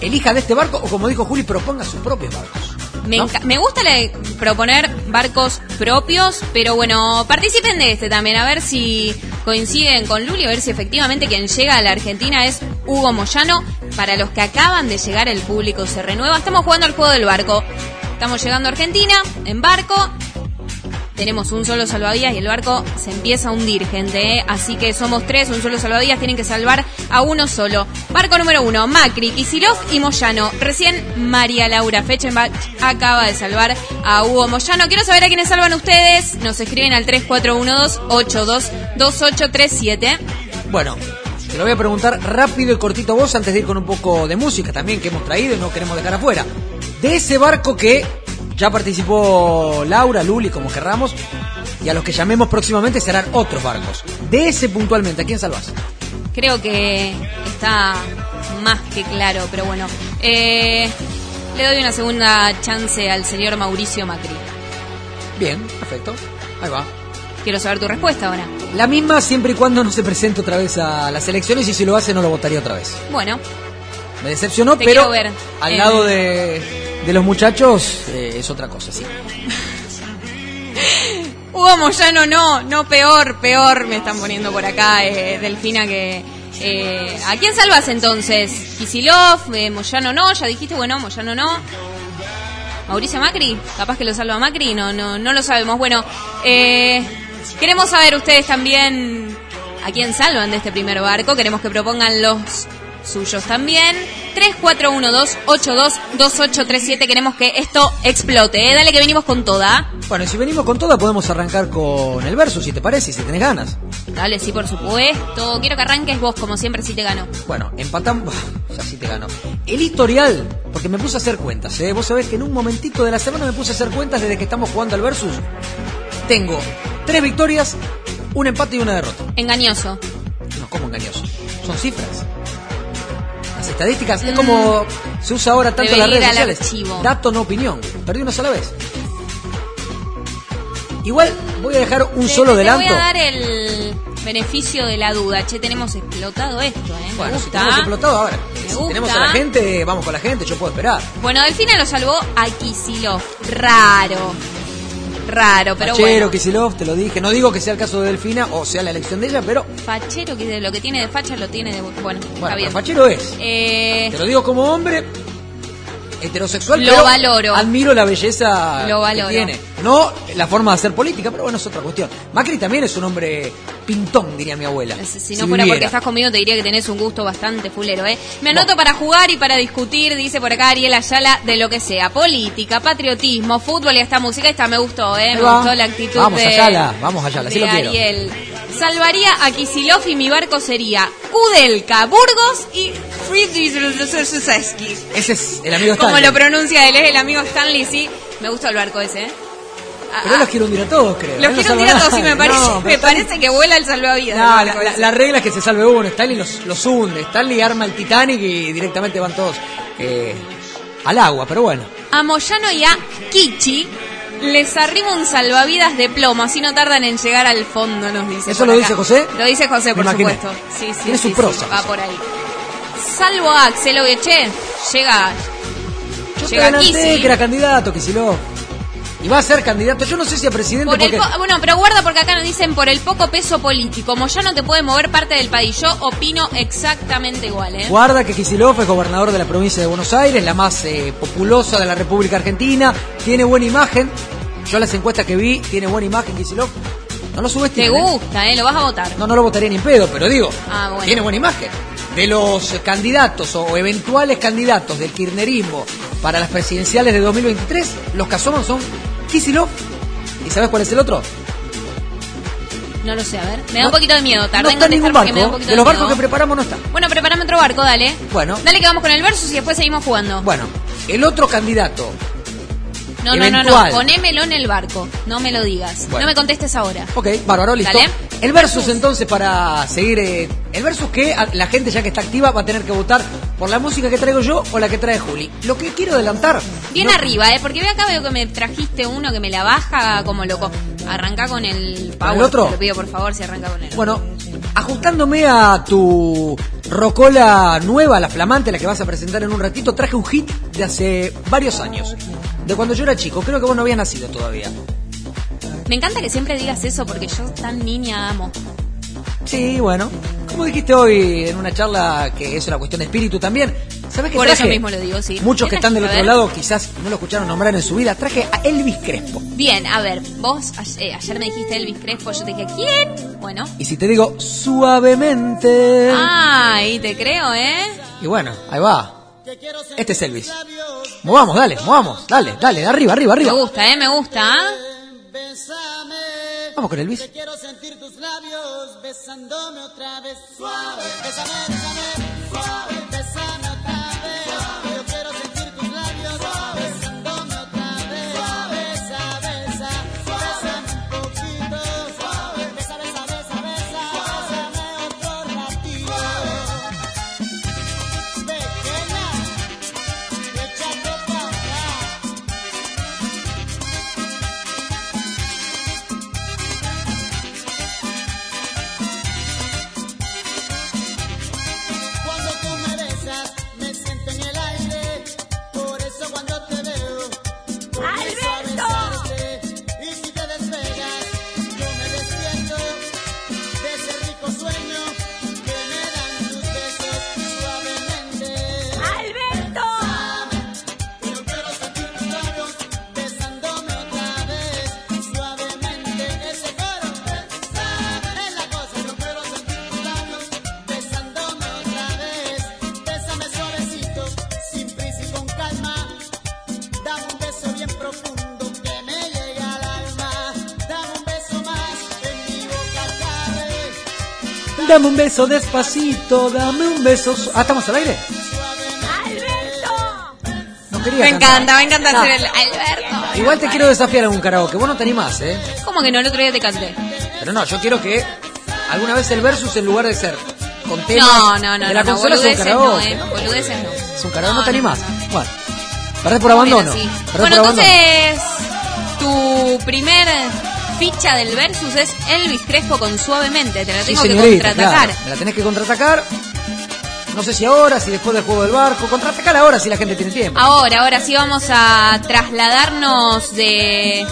elija de este barco o como dijo Juli, proponga sus propios barcos. Me, ¿no? enca- me gusta la de proponer barcos propios, pero bueno, participen de este también, a ver si coinciden con Luli, a ver si efectivamente quien llega a la Argentina es Hugo Moyano. Para los que acaban de llegar, el público se renueva. Estamos jugando al juego del barco. Estamos llegando a Argentina en barco. Tenemos un solo salvavidas y el barco se empieza a hundir, gente. ¿eh? Así que somos tres, un solo salvavidas, tienen que salvar a uno solo. Barco número uno, Macri, Kisilov y Moyano. Recién María Laura Fechenbach acaba de salvar a Hugo Moyano. Quiero saber a quiénes salvan ustedes. Nos escriben al 3412-822837. Bueno, te lo voy a preguntar rápido y cortito vos antes de ir con un poco de música también que hemos traído y no queremos dejar afuera. De ese barco que ya participó Laura, Luli, como querramos, y a los que llamemos próximamente serán otros barcos. De ese puntualmente, ¿a quién salvás? Creo que está más que claro, pero bueno. Eh, le doy una segunda chance al señor Mauricio Macri. Bien, perfecto. Ahí va. Quiero saber tu respuesta ahora. La misma siempre y cuando no se presente otra vez a las elecciones y si lo hace no lo votaría otra vez. Bueno, Me decepcionó, Te pero ver. al Eh. lado de, de los muchachos eh, es otra cosa, sí. (laughs) Hugo Moyano no, no peor, peor me están poniendo por acá, eh, Delfina, que... eh, ¿A quién salvas entonces? Kisilov, eh, Moyano no, ya dijiste, bueno, Moyano no. Mauricio Macri, capaz que lo salva Macri, no, no, no lo sabemos. Bueno, eh, queremos saber ustedes también a quién salvan de este primer barco, queremos que propongan los suyos también. 3412-822837. Queremos que esto explote. ¿eh? Dale que venimos con toda. Bueno, y si venimos con toda, podemos arrancar con el verso, si te parece, si tenés ganas. Dale, sí, por supuesto. Quiero que arranques vos, como siempre, si te gano. Bueno, empatamos. (laughs) Ya sí te ganó. El historial, porque me puse a hacer cuentas, ¿eh? Vos sabés que en un momentito de la semana me puse a hacer cuentas desde que estamos jugando al versus. Tengo tres victorias, un empate y una derrota. Engañoso. No, como engañoso. Son cifras. Las estadísticas es como se usa ahora tanto en las. Debe ir redes al sociales. archivo. Dato, no opinión. Perdí una sola vez. Igual voy a dejar un Te- solo te adelanto. voy a dar el beneficio de la duda. Che, tenemos explotado esto, ¿eh? Me Bueno, si tenemos explotado ahora. Me Si gusta. tenemos a la gente, vamos con la gente, yo puedo esperar. Bueno, Delfina lo salvó a Kisilov. Raro. Raro, pero Fachero, bueno. Kicillof, te lo dije. No digo que sea el caso de Delfina o sea la elección de ella, pero Fachero, que lo que tiene de facha lo tiene de... Bueno, está bueno, bien. pero Fachero es. Eh, Te lo digo como hombre heterosexual, Lo pero valoro. admiro la belleza Lo que tiene. No la forma de hacer política, pero bueno, es otra cuestión. Macri también es un hombre pintón, diría mi abuela. si no fuera viviera. porque estás conmigo, te diría que tenés un gusto bastante fulero, ¿eh? Me anoto para jugar y para discutir, dice por acá Ariel Ayala, de lo que sea. Política, patriotismo, fútbol y esta música. Esta me gustó, ¿eh? Me gustó la actitud Vamos, de, Ayala, vamos, Ayala, de lo quiero. Ariel. Salvaría a Kisilov y mi barco sería Kudelka, Burgos y Ese es el amigo Como Stanley. lo pronuncia él, es el amigo Stanley, sí. Me gusta el barco ese, ¿eh? Ah, Pero él los quiere hundir a todos, creo. Los quiero tirar a todos, sí, me (laughs) parece, No, me Stanley- parece que vuela el salvavidas. No, la, la- la regla es que se salve uno. Stanley los, los hunde. Stanley arma el Titanic y directamente van todos eh, al agua. Pero bueno. A Moyano y a Kichi les arriba un salvavidas de plomo, así no tardan en llegar al fondo, nos dice. ¿Eso lo acá. dice José? Lo dice José, por supuesto. Sí, sí, Tiene sí, su prosa, sí, va por ahí. Salvo a Axel Oveche, llega. Yo te llega Kisi. que era candidato, Kicillof. Y va a ser candidato. Yo no sé si a presidente Por el porque... po- bueno, pero guarda porque acá nos dicen por el poco peso político. Moyano te puede mover parte del país. Yo opino exactamente igual, ¿eh? Guarda que Kicillof es gobernador de la provincia de Buenos Aires, la más eh, populosa de la República Argentina. Tiene buena imagen. Yo las encuestas que vi, tiene buena imagen Kicillof. No lo Te subestimes. ¿eh? gusta, ¿eh? Lo vas a votar. No, no lo votaría ni en pedo, pero digo, Ah, bueno. tiene buena imagen. De los candidatos o eventuales candidatos del kirchnerismo para las presidenciales de 2023, los que asoman son Kicillof. ¿Y sabes cuál es el otro? No lo sé, a ver. Me da No- un poquito de miedo. Tardé no en está en ningún porque me da un barco. poquito De los miedo. barcos que preparamos no está. Bueno, preparame otro barco, dale. Bueno. Dale que vamos con el versus y después seguimos jugando. Bueno, el otro candidato. No, no, no, no. Ponémelo en el barco. No me lo digas. Bueno. No me contestes ahora. Ok, bárbaro, listo. Dale. El versus entonces para seguir. eh, el versus que la gente ya que está activa va a tener que votar por la música que traigo yo o la que trae Juli. Lo que quiero adelantar. Bien no- arriba, ¿eh? Porque ve acá veo que me trajiste uno que me la baja como loco. Arranca con el power. el otro? Te lo pido por favor si arranca con él. Bueno, ajustándome a tu rocola nueva, la flamante, la que vas a presentar en un ratito, traje un hit de hace varios años. De cuando yo era chico, creo que vos no habías nacido todavía. Me encanta que siempre digas eso porque yo tan niña amo. Sí, bueno. Como dijiste hoy en una charla que es una cuestión de espíritu también, ¿sabes qué Por traje? eso mismo lo digo, sí. Muchos ¿Qué que están del otro lado quizás no lo escucharon nombrar en su vida. Traje a Elvis Crespo. Bien, a ver, vos eh, ayer me dijiste Elvis Crespo, yo te dije, ¿quién? Bueno. Y si te digo suavemente. Ay, te creo, ¿eh? Y bueno, ahí va. Este es Elvis. Movamos, dale, movamos. Dale, dale, arriba, arriba, Me arriba. gusta, ¿eh? Me gusta. Vamos con Elvis. Quiero sentir tus labios besándome otra vez. Suave, bésame, bésame, suave, Dame un beso despacito, dame un beso. su- Ah, ¿estamos al aire? No quería Me cantar. encanta, me encanta No, hacer el Alberto. Igual te quiero desafiar en un karaoke. Vos no te animás, ¿eh? ¿Cómo que no? El otro día te canté. Pero no, yo quiero que alguna vez el versus, en lugar de ser con temas No, no, no, de la no, no, consola, es un no, karaoke. eh. Boludeces no. Es un karaoke, no, No, te no, animás. no, Bueno, perdés por abandono. Bueno, abandono. entonces tu primer ficha del versus es Elvis Crespo con Suavemente. Te la Sí, tengo que contraatacar. claro. Me la tenés que contraatacar. No sé si ahora, si después del juego del barco. Contraatacar ahora si la gente tiene tiempo. Ahora, ahora sí vamos a trasladarnos de,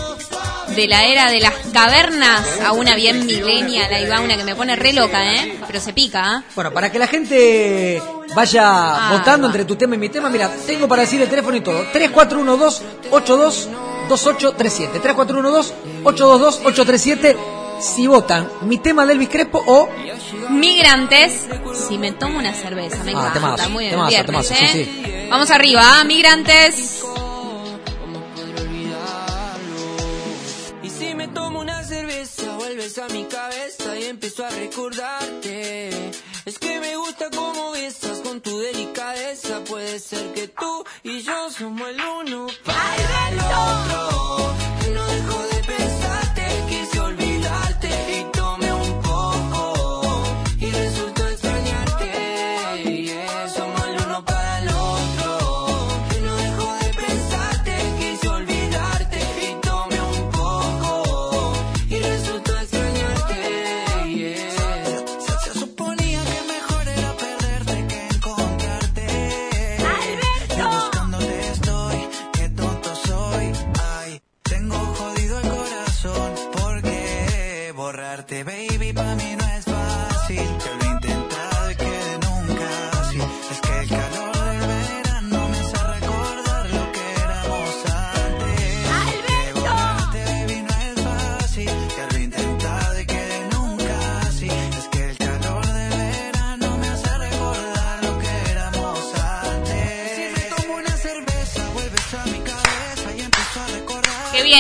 de la era de las cavernas a una bien millennial. Ahí va una que me pone re loca, ¿eh? Pero se pica, ¿eh? Bueno, para que la gente vaya Ah, votando va. entre tu tema y mi tema, mira, tengo para decir el teléfono y todo. 3412-82-2837. 3412-822-837. Si votan mi tema de Elvis Crespo o Migrantes, si me tomo una cerveza, me Ah, encanta. temazo, Muy bien, temazo, viernes, temazo, ¿eh? sí, Vamos arriba, ¿ah? Migrantes. Y si me tomo una cerveza, vuelves a mi cabeza y empiezo a recordarte. Es que me gusta cómo besas tu delicadeza. Puede ser que tú y yo somos el uno para el otro.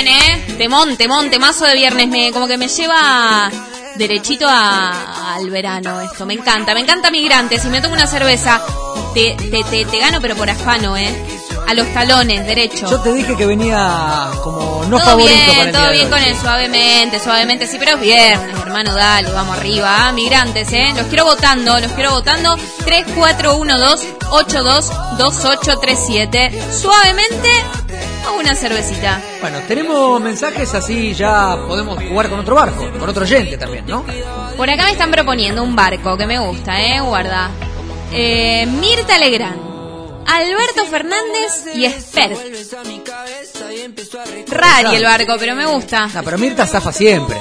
Viene, ¿eh? Temón, temón, temazo de viernes. Me, como que me lleva derechito a- al verano esto. Me encanta, me encanta Migrantes. Si me tomo una cerveza, te, te, te, te gano, pero por afano, ¿eh? A los talones, derecho. yo te dije que venía como no todo favorito bien, para el todo bien con él, suavemente, suavemente, sí, pero es viernes, hermano, dale, vamos arriba, ah, migrantes, ¿eh? Los quiero votando, los quiero votando, 3412-822837, suavemente o una cervecita. Bueno, tenemos mensajes así ya podemos jugar con otro barco, con otro oyente también, ¿no? Por acá me están proponiendo un barco que me gusta, ¿eh? Guarda. Eh, Mirta Legrand, Alberto Fernández y Esper. Rari el barco, pero me gusta. No, pero Mirta zafa siempre.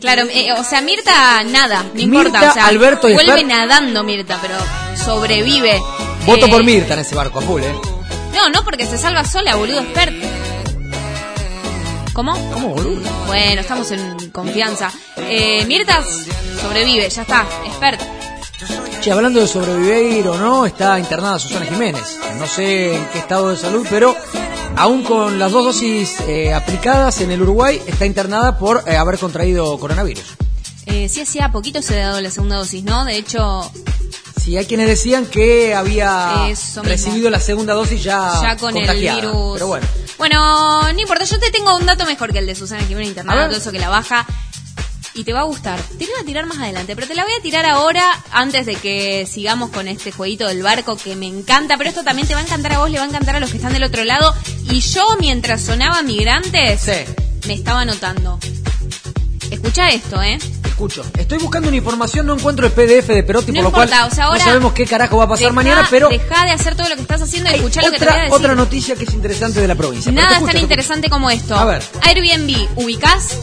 Claro, eh, o sea, Mirta nada, no Mirta, importa. O sea, Alberto y vuelve Esper. nadando Mirta, pero sobrevive. Voto Eh, por Mirta en ese barco full, ¿eh? No, no, porque se salva sola, boludo, Esper. ¿Cómo? ¿Cómo, boludo? Bueno, estamos en confianza. Eh, Mirta sobrevive, ya está. Esper. Che, hablando de sobrevivir o no, está internada Susana Jiménez. No sé en qué estado de salud, pero aún con las dos dosis eh, aplicadas en el Uruguay, está internada por eh, haber contraído coronavirus. Eh, sí, hacía poquito se ha dado la segunda dosis, ¿no? De hecho, Sí, hay quienes decían que había recibido la segunda dosis ya, ya con el virus. Pero bueno, Bueno, no importa, yo te tengo un dato mejor que el de Susana Jiménez ver. todo eso que la baja. Y te va a gustar. Te lo voy a tirar más adelante, pero te la voy a tirar ahora antes de que sigamos con este jueguito del barco que me encanta. Pero esto también te va a encantar a vos, le va a encantar a los que están del otro lado. Y yo, mientras sonaba Migrantes, Sí. me estaba anotando. Escucha esto, ¿eh? escucho. Estoy buscando una información, no encuentro el PDF de Perotti, No por lo cual o sea, ahora no sabemos qué carajo va a pasar Deja- mañana, pero Deja de hacer todo lo que estás haciendo y hay escuchá lo que te voy a otra, decir. otra noticia que es interesante de la provincia. Nada es tan te interesante como esto. A ver. Airbnb, ¿ubicás?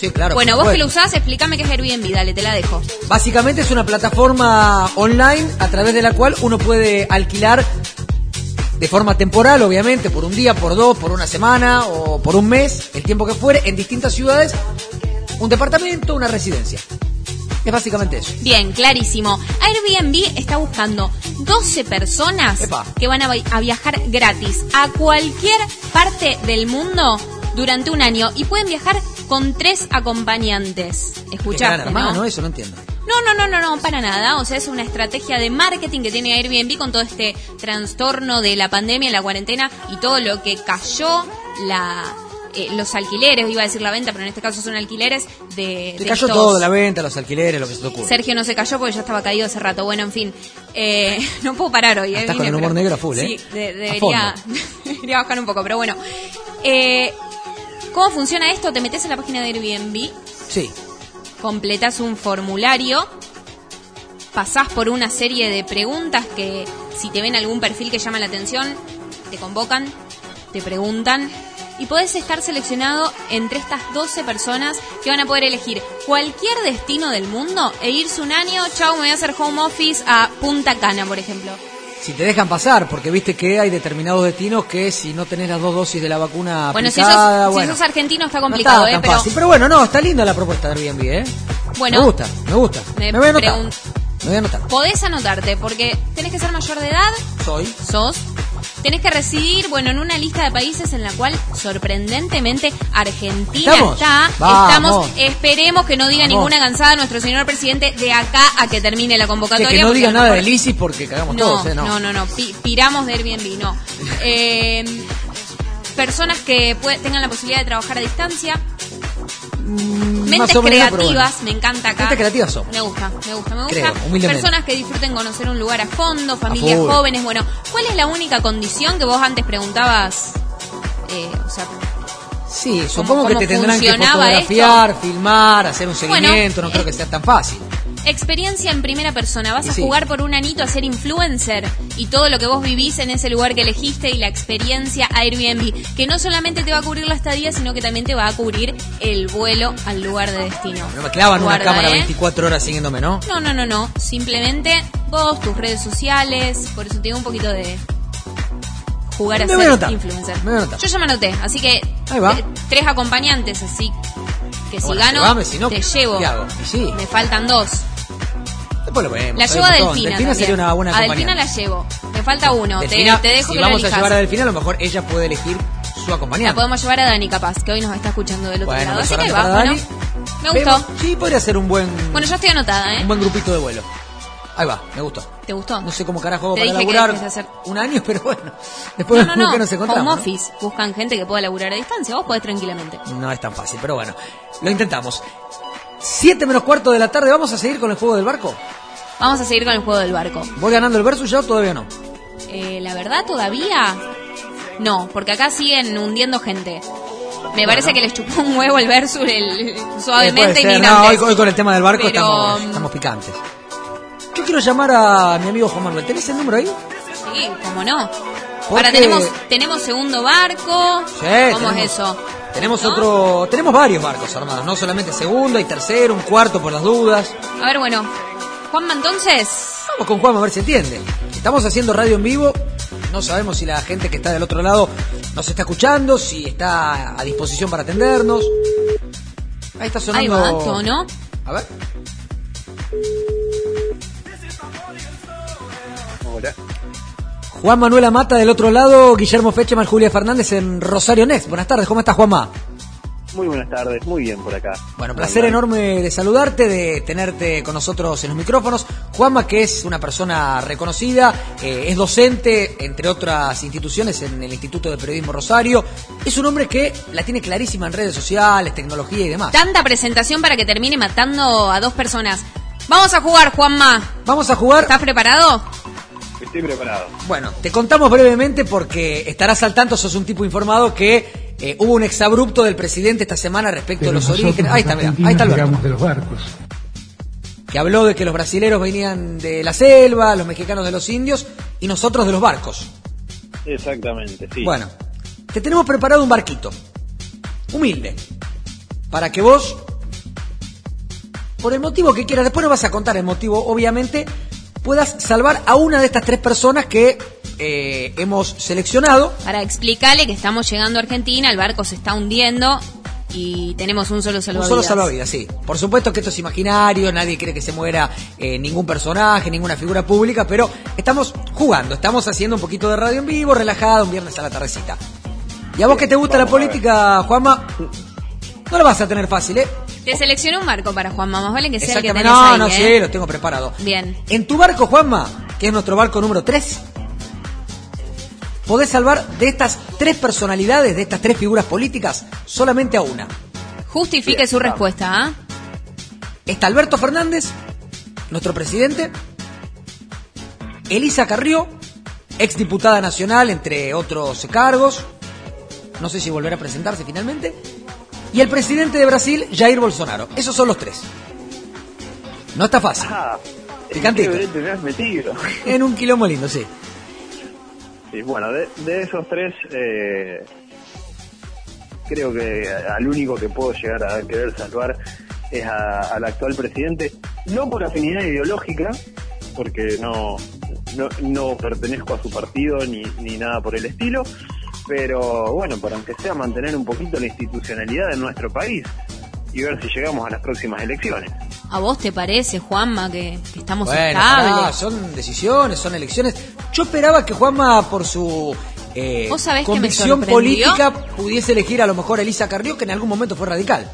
Sí, claro. bueno, vos que lo usás, explícame qué es Airbnb, dale, te la dejo. Básicamente es una plataforma online a través de la cual uno puede alquilar de forma temporal, obviamente, por un día, por dos, por una semana o por un mes, el tiempo que fuere, en distintas ciudades, un departamento, una residencia. Es básicamente eso. Bien, clarísimo. Airbnb está buscando 12 personas Epa. que van a, vi- a viajar gratis a cualquier parte del mundo durante un año y pueden viajar con tres acompañantes. Escuchaste, hermano, ¿no? eso no entiendo. No, no, no, no, no, para nada. O sea, es una estrategia de marketing que tiene Airbnb con todo este trastorno de la pandemia, la cuarentena y todo lo que cayó la eh, los alquileres, iba a decir la venta, pero en este caso son alquileres de, de cayó estos- todo, la venta, los alquileres, lo que se te ocurre. Sergio no se cayó porque ya estaba caído hace rato. Bueno, en fin. Eh, (laughs) no puedo parar hoy. eh, Estás con el humor pero- negro a full, Sí, ¿eh? de- A debería, (laughs) debería bajar un poco, pero bueno. Eh, ¿Cómo funciona esto? Te metes en la página de Airbnb, Sí. completas un formulario, pasás por una serie de preguntas que si te ven algún perfil que llama la atención, te convocan, te preguntan y podés estar seleccionado entre estas 12 personas que van a poder elegir cualquier destino del mundo e irse un año, chau, me voy a hacer home office a Punta Cana, por ejemplo. Si te dejan pasar, porque viste que hay determinados destinos que si no tenés las dos dosis de la vacuna Bueno, si aplicada, si bueno, sos argentino está no complicado, está ¿eh? Pero fácil. Pero bueno, no, está linda la propuesta de Airbnb, ¿eh? bueno, me gusta, me gusta. me Me, voy a anotar. Me voy a anotar. podés anotarte porque tenés que ser mayor de edad, Soy. sos, tenés que residir, bueno, en una lista de países en la cual sorprendentemente Argentina ¿Estamos? está. Vamos. Estamos, esperemos que no diga Vamos. ninguna cansada nuestro señor presidente de acá a que termine la convocatoria. que no diga nada de ISIS porque cagamos no, todos, ¿eh? No. no, no, no, pi- piramos de Airbnb, no. (laughs) Eh, personas que tengan la posibilidad de trabajar a distancia. Mentes creativas, bueno. me encanta acá. Mentes creativas somos. Me gusta, me gusta, me gusta. Creo. Personas que disfruten conocer un lugar a fondo, familias jóvenes. Bueno, ¿cuál es la única condición que vos antes preguntabas? Eh, o sea, Sí, supongo que te tendrán que fotografiar, filmar, hacer un Bueno, seguimiento, no creo que sea tan fácil. Experiencia en primera persona. Vas a sí. jugar por un anito a ser influencer y todo lo que vos vivís en ese lugar que elegiste y la experiencia Airbnb, que no solamente te va a cubrir la estadía, sino que también te va a cubrir el vuelo al lugar de destino. No me clavan Guarda, una cámara ¿eh? 24 horas siguiéndome, ¿no? No, no, no, no. Simplemente vos, tus redes sociales, por eso te digo un poquito de jugar a Me ser influencer. me. Yo ya me anoté, así que Ahí va. tres acompañantes, así que si Bueno, gano, llévame, si no, te llevo. Me faltan dos. Después lo vemos. La llevo a. Delfina. Delfina sería una buena A Delfina la llevo. Me falta uno. Te- Delfina, te, dejo si que la vamos a llevar a Delfina, a lo mejor ella puede elegir su La acompañante. podemos llevar a Dani, capaz, que hoy nos está escuchando del otro Bueno, lado. Así que va. Dani. Me gustó. Sí, podría ser un buen, Bueno, yo estoy anotada, ¿eh? un buen grupito de vuelo. Ahí va, me gustó. ¿Te gustó? No sé cómo carajo Te para dije que laburar de hacer- un año, pero bueno. (laughs) Después No, no, no. que nos encontramos. Home ¿no? office. Buscan gente que pueda laburar a distancia. Vos podés tranquilamente. No es tan fácil, pero bueno, lo intentamos. Siete menos cuarto de la tarde, ¿vamos a seguir con el juego del barco? Vamos a seguir con el juego del barco. ¿Voy ganando el versus ya o todavía no? Eh, la verdad, todavía no, porque acá siguen hundiendo gente. Me parece que les chupó un huevo el versus el, Eh, suavemente inmigrantes. No, hoy, hoy con el tema del barco Pero, estamos, estamos picantes. Yo quiero llamar a mi amigo Juan Manuel. ¿Tenés el número ahí? Sí, cómo no. Porque- Ahora tenemos tenemos segundo barco. Sí, ¿Cómo tenemos- es eso? Tenemos ¿No? otro, tenemos varios barcos armados, no solamente segundo, hay tercero, un cuarto por las dudas. A ver, bueno. Juanma, entonces. Vamos con Juan a ver si entiende. Estamos haciendo radio en vivo, no sabemos si la gente que está del otro lado nos está escuchando, si está a disposición para atendernos. Ahí está Ahí sonando. va, tono. A ver. Hola. Juan Manuel Amata del otro lado, Guillermo Fecheman, Julia Fernández en Rosario Next. Buenas tardes, ¿cómo estás Juanma? Muy buenas tardes, muy bien por acá. Bueno, placer enorme de saludarte, de tenerte con nosotros en los micrófonos. Juanma, que es una persona reconocida, eh, es docente, entre otras instituciones, en el Instituto de Periodismo Rosario. Es un hombre que la tiene clarísima en redes sociales, tecnología y demás. Tanta presentación para que termine matando a dos personas. Vamos a jugar, Juanma. Vamos a jugar. ¿Estás preparado? Estoy preparado. Bueno, te contamos brevemente porque estarás al tanto, sos un tipo informado que eh, hubo un exabrupto del presidente esta semana respecto Pero de los orígenes. Ahí está, argentinos, ahí está Alberto. llegamos de los barcos. que habló de que los brasileros venían de la selva, los mexicanos de los indios y nosotros de los barcos. Exactamente, sí. Bueno, te tenemos preparado un barquito, humilde, para que vos, por el motivo que quieras, después nos vas a contar el motivo, obviamente, puedas salvar a una de estas tres personas que eh, hemos seleccionado. Para explicarle que estamos llegando a Argentina, el barco se está hundiendo y tenemos un solo Un salvavidas. solo salvavidas, sí. Por supuesto que esto es imaginario, nadie quiere que se muera eh, ningún personaje, ninguna figura pública, pero estamos jugando, estamos haciendo un poquito de radio en vivo, relajado, un viernes a la tardecita. Y a vos que te gusta la Vamos política, Juanma, (laughs) no la vas a tener fácil, ¿eh? Te seleccioné un barco para Juanma, más vale que sea el que tenés No, ahí, no, ¿eh? sí, lo tengo preparado. Bien. En tu barco, Juanma, que es nuestro barco número 3, podés salvar de estas tres personalidades, de estas tres figuras políticas, solamente a una. Justifique Bien, su respuesta, ¿ah? Está Alberto Fernández, nuestro presidente, Elisa Carrió, exdiputada nacional, entre otros cargos, no sé si volverá a presentarse finalmente, y el presidente de Brasil, Jair Bolsonaro. Esos son los tres. No está fácil. Ah, Picantito. ¿en qué brete me has metido? (laughs) En un quilombo lindo, sí. Sí, bueno, de, de esos tres, eh, creo que al único que puedo llegar a querer salvar es a- al actual presidente, no por afinidad ideológica, porque no, no, no pertenezco a su partido ni, ni nada por el estilo, pero bueno, para aunque sea mantener un poquito la institucionalidad de nuestro país y ver si llegamos a las próximas elecciones. ¿A vos te parece, Juanma, que, que estamos Bueno, estables? pará, son decisiones, son elecciones. Yo esperaba que Juanma, por su eh, ¿Vos sabés que me convicción política, pudiese elegir a lo mejor a Elisa Carrió, que en algún momento fue radical.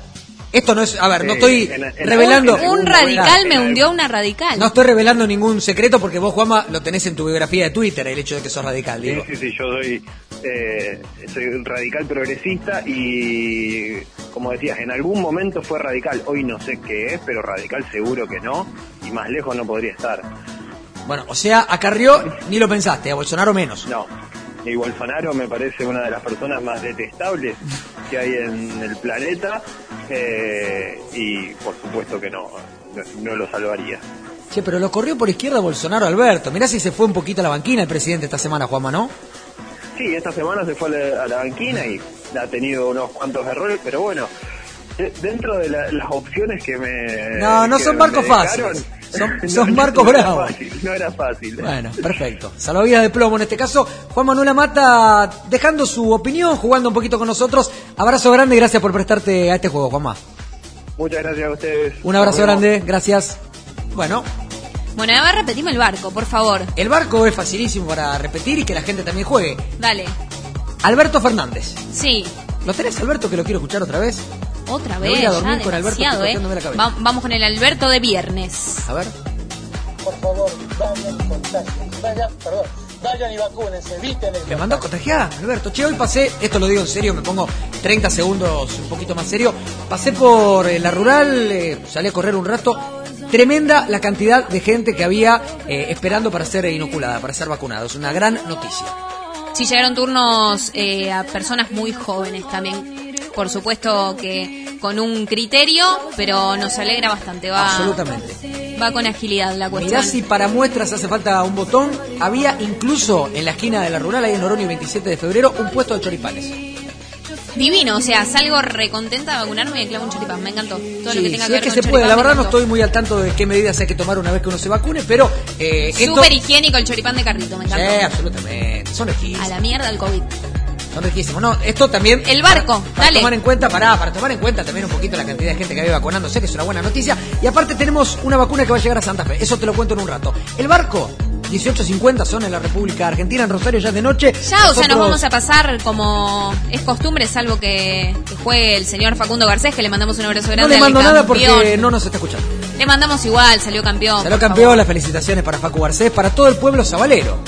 Esto no es, a ver, no estoy en- en- revelando. en Un radical me hundió una radical. No estoy revelando ningún secreto porque vos, Juanma, lo tenés en tu biografía de Twitter, el hecho de que sos radical, Sí, digo. sí, sí, yo soy, eh, soy un radical progresista y, como decías, en algún momento fue radical. Hoy no sé qué es, pero radical seguro que no, y más lejos no podría estar. Bueno, o sea, a Carrió ni lo pensaste, a Bolsonaro menos. No. Y Bolsonaro me parece una de las personas más detestables que hay en el planeta eh, y por supuesto que no, no, no lo salvaría. Che, pero lo corrió por izquierda Bolsonaro Alberto. Mirá si se fue un poquito a la banquina el presidente esta semana, Juanma, ¿no? Sí, esta semana se fue a la, a la banquina y ha tenido unos cuantos errores, pero bueno, de- dentro de la- las opciones que me... No, no son dejaron, fáciles. (laughs) Son- no- son era bravos. fácil, no era fácil. Bueno, perfecto. Salvavidas de plomo en este caso. Juan Manuel Amata dejando su opinión, jugando un poquito con nosotros. Abrazo grande y gracias por prestarte a este juego, Juanma. Muchas gracias a ustedes. Un abrazo grande, gracias. Bueno, Bueno, a ver, repetimos el barco, por favor. el barco es facilísimo para repetir y que la gente también juegue. Dale. Alberto Fernández. Sí. ¿Lo tenés, Alberto, que lo quiero escuchar otra vez? Otra Me vez, voy a dormir ya con Alberto ¿eh? la cabeza. Va- vamos con el Alberto de viernes. A ver. Por favor, vayan y contagien. Vayan, perdón, vayan y vacúnense, eviten el Me mandó a contagiar, Alberto. Che, hoy pasé, esto lo digo en serio, me pongo 30 segundos un poquito más serio. Pasé por eh, la rural, eh, salí a correr un rato. Tremenda la cantidad de gente que había eh, esperando para ser inoculada, para ser vacunados. Una gran noticia. Sí, llegaron turnos eh, a personas muy jóvenes también. Por supuesto que con un criterio, pero nos alegra bastante. Va, Absolutamente. va con agilidad la cuestión. Mirá si para muestras hace falta un botón. Había incluso en la esquina de la rural, ahí en Oroño 27 de febrero, un puesto de choripanes. Divino, o sea, salgo recontenta de vacunarme y clavo un choripán. Me encantó. Todo lo Sí, que tenga si que es ver que con se puede. La verdad no estoy muy al tanto de qué medidas hay que tomar una vez que uno se vacune, pero eh, esto... Súper higiénico el choripán de carrito, me Sí, encantó. absolutamente. Son A lejísimos. la mierda el COVID. Son riquísimos. No, esto también. El barco, para, para dale. tomar en cuenta, pará, para tomar en cuenta también un poquito la cantidad de gente que había vacunándose, que es una buena noticia. Y aparte tenemos una vacuna que va a llegar a Santa Fe. Eso te lo cuento en un rato. El barco, 18.50 son en la República Argentina, en Rosario ya es de noche. Ya, o sea, nos vamos a pasar como es costumbre, salvo que, que juegue el señor Facundo Garcés, que le mandamos un abrazo grande No le al mando nada porque no nos está escuchando. Le mandamos igual, salió campeón. Salió campeón, favor. las felicitaciones para Facu Garcés, para todo el pueblo sabalero.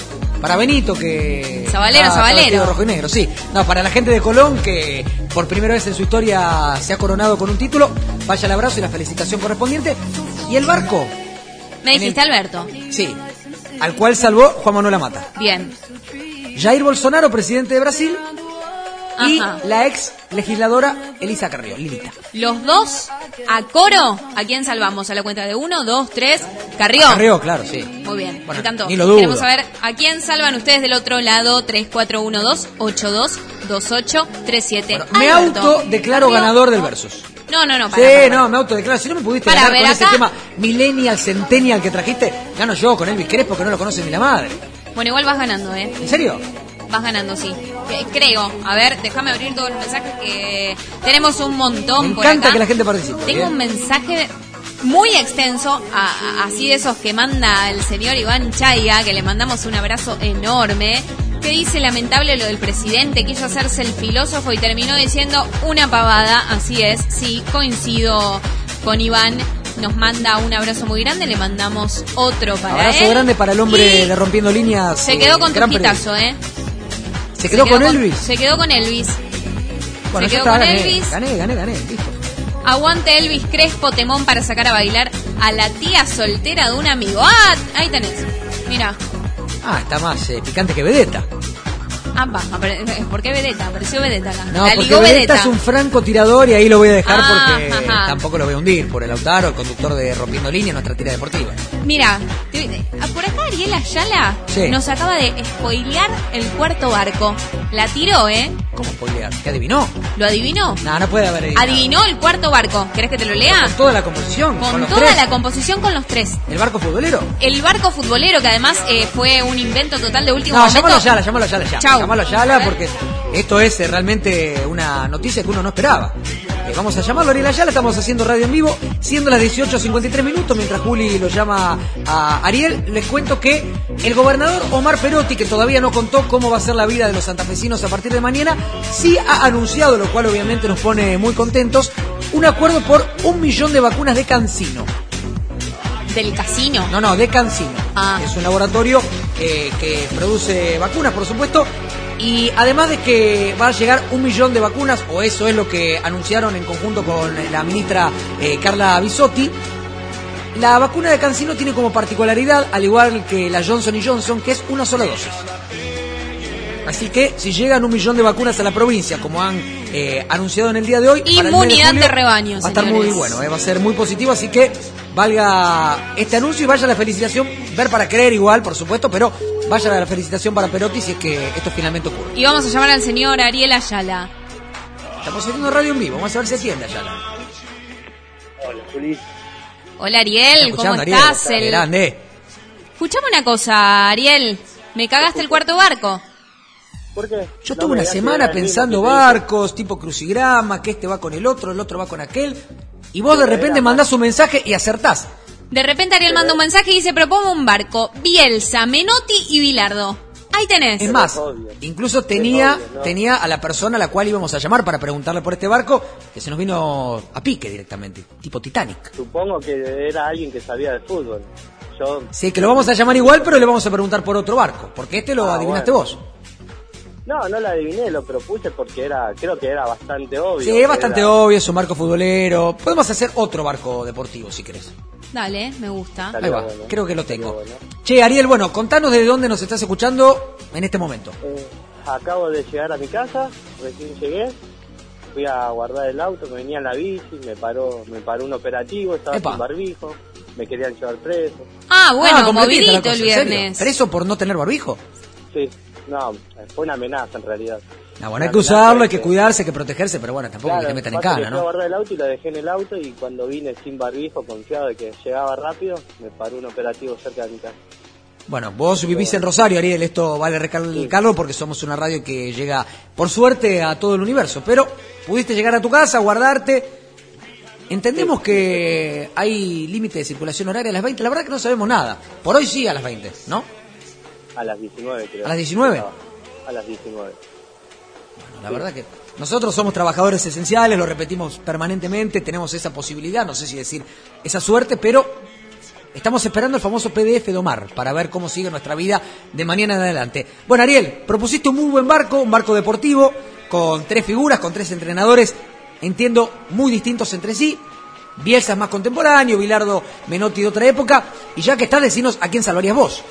Para Benito, que. Sabalero, Ah, está sabalero. de rojo y negro, sí. No, para la gente de Colón, que por primera vez en su historia se ha coronado con un título, vaya el abrazo y la felicitación correspondiente. Y el barco, Me dijiste, el- Alberto. sí, al cual salvó Juan Manuel Amata. Bien. Jair Bolsonaro, presidente de Brasil, y Ajá. la ex legisladora Elisa Carrió, Lilita. Los dos a coro, ¿a quién salvamos? A la cuenta de uno, dos, tres, Carrió. Carrió, claro, sí. Muy bien, Bueno, me encantó. ni lo dudo. Queremos saber a quién salvan ustedes del otro lado, 3412-822837. Bueno, me autodeclaro Carrió. ganador del Versus. No, no, no, Sí, para, para, para. no, me autodeclaro. Si no me pudiste ganar ver, con ese acá- tema millennial, centennial que trajiste, gano yo con Elvis Crespo que no lo conoce ni la madre. Bueno, igual vas ganando, ¿eh? ¿En serio? Vas ganando, sí. Que- Creo. A ver, déjame abrir todos los mensajes que tenemos un montón Me por encanta acá. que la gente participe. Tengo un mensaje muy extenso, a- a- así de esos que manda el señor Iván Chaya, que le mandamos un abrazo enorme. ¿Qué dice lamentable lo del presidente? Quiso hacerse el filósofo y terminó diciendo una pavada. Así es, sí, coincido con Iván. Nos manda un abrazo muy grande, le mandamos otro para Abrazo él. grande para el hombre Y de Rompiendo Líneas. Se quedó eh, con Trujitazo, ¿eh? ¿Se quedó con Elvis? Se quedó con Elvis. Bueno, se quedó con gané, Elvis. gané, gané, gané, listo. Aguante Elvis Crespo Temón para sacar a bailar a la tía soltera de un amigo. ¡Ah! Ahí tenés. Mira. Ah, está más eh, picante que Vedetta. Ah, va. apare- ¿Por qué Vedetta? Apareció Vedetta acá. No, la porque ligó Vedetta. es un franco tirador y ahí lo voy a dejar Ah, porque ajá. tampoco lo voy a hundir por el Lautaro, el conductor de Rompiendo Líneas, nuestra tira deportiva. Mira, te- ah, por acá Ariel Ayala Sí. nos acaba de spoilear el cuarto barco. La tiró, ¿eh? ¿Cómo spoilear? ¿Qué adivinó? ¿Lo adivinó? No, no puede haber adivinado. Adivinó el cuarto barco. ¿Querés que te lo lea? Con toda la composición, con, Con los toda tres. la composición con los tres. ¿El barco futbolero? El barco futbolero, que además eh, fue un invento total de último No, momento. llámalo Ayala, llámalo Ayala ya. Chau. Llámalo Ayala porque esto es eh, realmente una noticia que uno no esperaba. Eh, vamos a llamarlo Ariel Ayala, estamos haciendo radio en vivo, siendo las 18.53 minutos, mientras Juli lo llama a Ariel, les cuento que el gobernador Omar Perotti, que todavía no contó cómo va a ser la vida de los santafesinos a partir de mañana, sí ha anunciado, lo cual obviamente nos pone muy contentos, un acuerdo por un millón de vacunas de Cancino. Del casino. No, no, de Cancino. Ah. Es un laboratorio eh, que produce vacunas, por supuesto. Y además de que va a llegar un millón de vacunas, o eso es lo que anunciaron en conjunto con la ministra eh, Carla Bisotti, la vacuna de Cancino tiene como particularidad, al igual que la Johnson Johnson, que es una sola dosis. Así que si llegan un millón de vacunas a la provincia, como han eh, anunciado en el día de hoy, para el mes Inmunidad julio, de rebaño, va a estar muy bueno, eh, va a ser muy positivo, así que valga este anuncio y vaya la felicitación, ver para creer igual, por supuesto, pero vaya la felicitación para Perotti si es que esto finalmente ocurre. Y vamos a llamar al señor Ariel Ayala. Estamos haciendo radio en vivo, vamos a ver si atiende allá. Hola, Juli. Hola Ariel, ¿cómo Ariel? estás? El- Grande. Escuchame una cosa, Ariel. Me cagaste el cuarto barco. ¿Por qué? Yo No tuve una semana pensando barcos, tipo crucigrama, que este va con el otro, el otro va con aquel, y vos de repente mandás un mensaje y acertás. De repente Ariel manda un mensaje y dice, propongo un barco. Bielsa, Menotti y Bilardo. Ahí tenés. Es más, obvio. incluso tenía, obvio, ¿no? tenía a la persona a la cual íbamos a llamar para preguntarle por este barco, que se nos vino a pique directamente, tipo Titanic. Supongo que era alguien que sabía de fútbol. Yo, Sí, que lo vamos a llamar igual, pero le vamos a preguntar por otro barco, porque este lo Ah, adivinaste bueno. vos. No, no lo adiviné, lo propuse porque era, creo que era bastante obvio. Sí, es bastante Era- obvio, es un barco futbolero. Podemos hacer otro barco deportivo si querés. Dale, me gusta. Ahí va, bueno. creo que lo tengo. bueno. Che, Ariel, bueno, contanos de dónde nos estás escuchando en este momento. Eh, acabo de llegar a mi casa, recién llegué, fui a guardar el auto, me venía en la bici, me paró, me paró un operativo, estaba Epa. sin barbijo, me querían llevar preso. Ah, bueno, Ah, la movidito el viernes. ¿Preso por no tener barbijo? Sí, no, fue una amenaza en realidad. No, bueno, hay que usarlo, hay que cuidarse, hay que protegerse, pero bueno, tampoco Claro, que te metan en cana, ¿no? guardar el auto y lo dejé en el auto y cuando vine sin barbijo, confiado de que llegaba rápido, me paró un operativo cerca de mi casa. Bueno, vos vivís en Rosario, Ariel, esto vale recalcarlo porque somos una radio que llega, por suerte, a todo el universo. Pero pudiste llegar a tu casa, guardarte. Entendemos que hay límite de circulación horaria a las 20. La verdad que no sabemos nada. Por hoy sí a las 20, ¿no? A las 19 creo. ¿A las 19? A las 19. La verdad que nosotros somos trabajadores esenciales, lo repetimos permanentemente, tenemos esa posibilidad, no sé si decir esa suerte, pero estamos esperando el famoso PDF de Omar para ver cómo sigue nuestra vida de mañana en adelante. Bueno, Ariel, propusiste un muy buen barco, un barco deportivo, con tres figuras, con tres entrenadores, entiendo, muy distintos entre sí. Bielsa es más contemporáneo, Bilardo Menotti de otra época, y ya que estás, decinos a quién salvarías vos.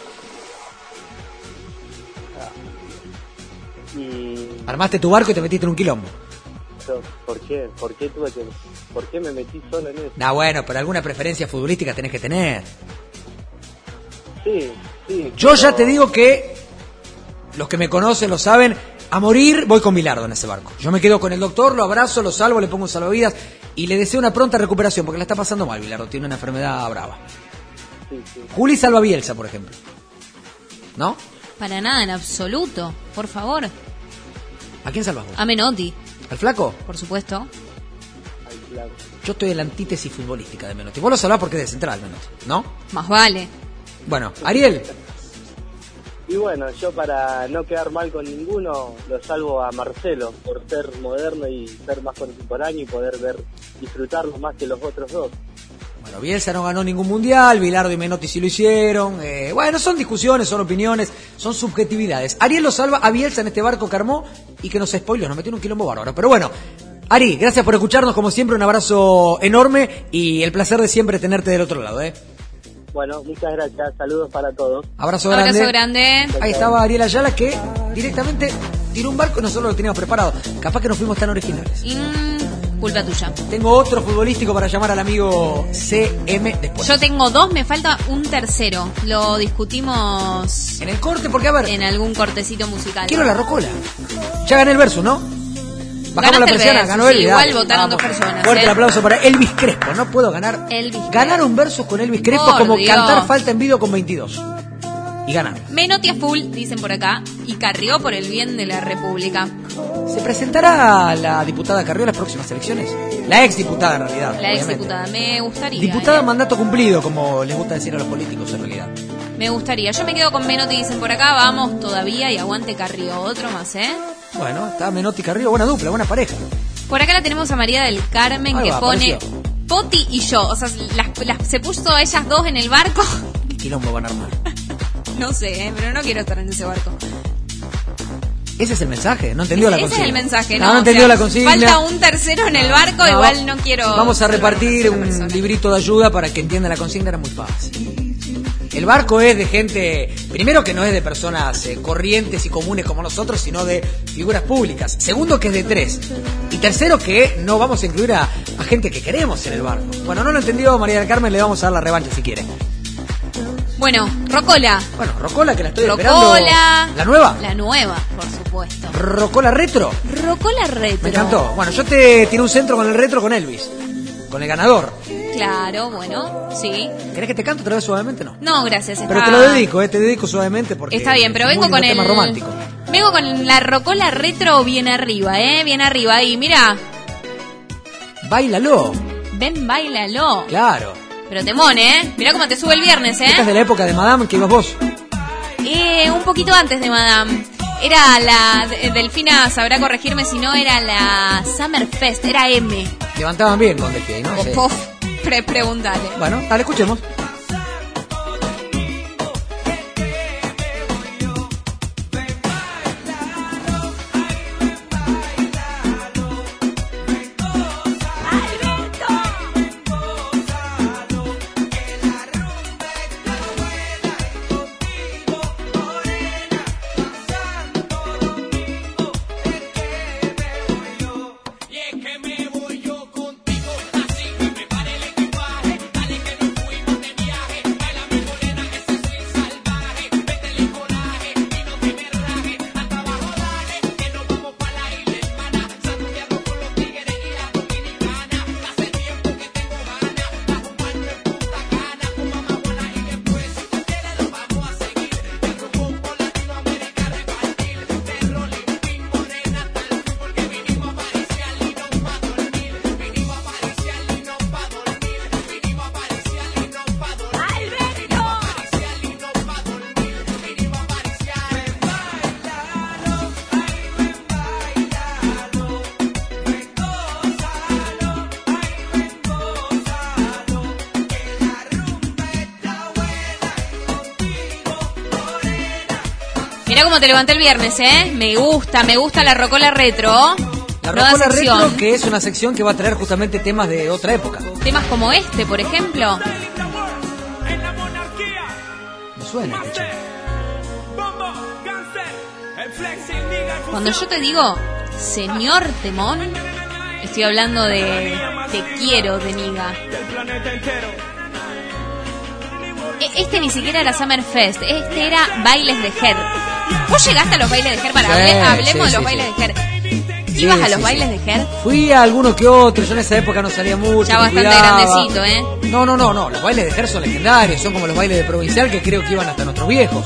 Armaste tu barco y te metiste en un quilombo. ¿por qué? ¿Por qué tuve que, por qué me metí solo en eso? Nah, bueno, pero alguna preferencia futbolística tenés que tener. Sí, sí. Yo ya te digo que los que me conocen lo saben, a morir voy con Bilardo en ese barco. Yo me quedo con el doctor, lo abrazo, lo salvo, le pongo un salvavidas y le deseo una pronta recuperación porque la está pasando mal. Bilardo tiene una enfermedad brava. Sí, sí. Juli salva a Bielsa, por ejemplo. ¿No? Para nada, en absoluto. Por favor. ¿A quién salvas vos? A Menotti, ¿Al flaco? por supuesto. Ay, claro. Yo estoy en la antítesis futbolística de Menotti. Vos lo salvás porque es de central, Menotti, ¿no? Más vale. Bueno, Ariel, Y bueno, yo para no quedar mal con ninguno, lo salvo a Marcelo por ser moderno y ser más contemporáneo y poder ver, disfrutarlo más que los otros dos. Bueno, Bielsa no ganó ningún mundial, Bilardo y Menotti sí lo hicieron. eh, bueno, son discusiones, son opiniones, son subjetividades. Ariel lo salva a Bielsa en este barco que armó y que nos spoiló, nos metió en un quilombo bárbaro. Pero bueno, Ari, gracias por escucharnos, como siempre, un abrazo enorme y el placer de siempre tenerte del otro lado. ¿eh? Bueno, muchas gracias, saludos para todos. Abrazo grande. Abrazo grande. Ahí estaba Ariel Ayala que directamente tiró un barco y nosotros lo teníamos preparado. Capaz que no fuimos tan originales. Mm, culpa tuya. Tengo otro futbolístico para llamar al amigo CM después. Yo tengo dos, me falta un tercero. Lo discutimos En el corte, porque a ver, en algún cortecito musical. quiero la rocola. Ya gané el verso, ¿no? Bajamos Ganaste la el persiana, verso, ganó sí, Elvis. igual dale, votaron dos personas, Fuerte ¿eh? el aplauso para Elvis Crespo. No puedo ganar. Elvis ganar un verso con Elvis Crespo Por es como Dios. cantar falta en video con 22. Y ganar. Menotti a full, dicen por acá, y Carrió por el bien de la República. ¿Se presentará la diputada Carrió en las próximas elecciones? La ex diputada, en realidad. La ex diputada, me gustaría. Diputada ¿eh? mandato cumplido, como les gusta decir a los políticos en realidad. Me gustaría. Yo me quedo con Menotti, dicen por acá, vamos todavía y aguante Carrió. Otro más, ¿eh? Bueno, está Menotti y Carrió, buena dupla, buena pareja. Por acá la tenemos a María del Carmen Ahí que va, pone apareció. Poti y yo. O sea, las- las- se puso ellas dos en el barco. ¿Qué quilombo van a armar? (laughs) (laughs) No sé, ¿eh? pero no quiero estar en ese barco. Ese es el mensaje, no entendió la Ese consigna. es el mensaje, No, ¿no? no O entendió sea, la consigna. Falta un tercero en el barco, No, igual no quiero. Vamos a repartir un persona. librito de ayuda para que entienda la consigna, era muy fácil. El barco es de gente, primero que no es de personas eh, corrientes y comunes como nosotros, sino de figuras públicas. Segundo que es de tres. Y tercero que no vamos a incluir a, a gente que queremos en el barco. Bueno, no lo entendió María del Carmen, le vamos a dar la revancha si quiere. Bueno, Rocola. Bueno, Rocola que la estoy esperando. Rocola. ¿La nueva? La nueva, por supuesto. Rocola retro. Rocola retro. Me encantó. Bueno, yo te tiré un centro con el retro con Elvis. Con el ganador. Claro, bueno, sí. ¿Querés que te cante otra vez suavemente? No. No, gracias. Está, Pero te lo dedico, eh, te dedico suavemente porque. Está bien, pero es vengo con el. tema romántico. Vengo con la Rocola retro bien arriba, ¿eh? Bien arriba. Ahí, mira. Báilalo. Ven, bailalo. Claro. Pero temón, ¿eh? Mira cómo te sube el viernes, Esta es ¿eh? de la época de Madame que ibas vos. Eh, un poquito antes de Madame. Era la. de- Delfina sabrá corregirme si no, era la Summer Fest. Era M. Levantaban bien con Delphi, ¿no? Pof. Pre preguntale. Bueno, dale, escuchemos. Cómo te levanté el viernes, ¿eh? Me gusta, me gusta la Rocola retro. La Rocola sección. Retro, que es una sección que va a traer justamente temas de otra época. Temas como este, por ejemplo. Me suena. Cuando yo te digo, señor Temón, estoy hablando de Te quiero de Niga. E- Este ni siquiera era Summer Fest, este era Bailes de Her. ¿Vos llegaste a los bailes de Her? Para Sí, hable- hablemos sí, de los bailes de. Sí, ¿Ibas a los bailes de Her? Fui a alguno que otro, yo en esa época no salía mucho. Ya bastante cuidaba. grandecito, ¿eh? No, no, no, no, los bailes de Ger son legendarios, son como los bailes de provincial que creo que iban hasta nuestros viejos.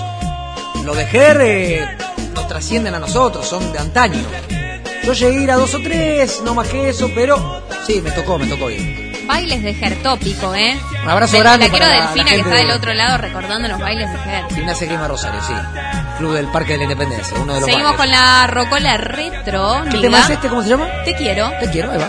Los de Ger eh, nos trascienden a nosotros, son de antaño. Yo llegué a ir a dos o tres, no más que eso, pero sí, me tocó, me tocó ir. Bailes de Ger, tópico, ¿eh? Un abrazo Me- grande La quiero para Delfina la que está del de- otro lado recordando los bailes de Ger. Gimnasia Grima Rosario, sí. Club del Parque de la Independencia, uno de los Seguimos bailes. con la rocola retro. ¿Qué tema es este? ¿Cómo se llama? Te quiero. Te quiero, ahí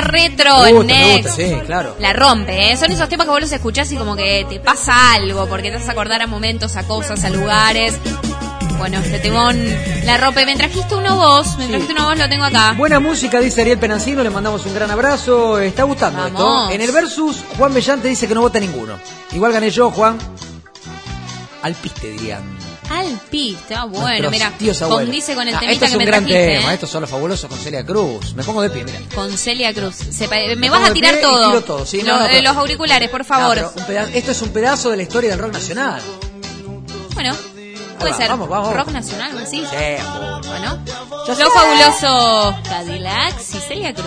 retro en Next. sí, claro. La rompe, ¿eh? Son esos temas que vos los escuchás y como que te pasa algo, porque te vas a acordar a momentos, a cosas, a lugares. Bueno, este temón la rompe. Me trajiste uno vos, me trajiste uno vos, lo tengo acá. Buena música, dice Ariel Penancino, le mandamos un gran abrazo. Está gustando Vamos. esto. En el versus, Juan Bellante dice que no vota ninguno. Igual gané yo, Juan. Al piste, dirían. Alpiste, ah, bueno, mira, condice con el Ah, temita esto es que un me gran trajiste, tema, ¿eh? estos son los fabulosos con Celia Cruz. Me pongo de pie, mira. Con Celia Cruz. Se me Me vas a tirar todo. tiro todo, sí, no, Los- no, eh, pero- los auriculares, por favor. No, esto es un pedazo de la historia del rock nacional. Bueno, puede va, ser. vamos, vamos. Rock nacional, sí. Sí, Bueno, sé. fabulosos Cadillacs y Celia Cruz.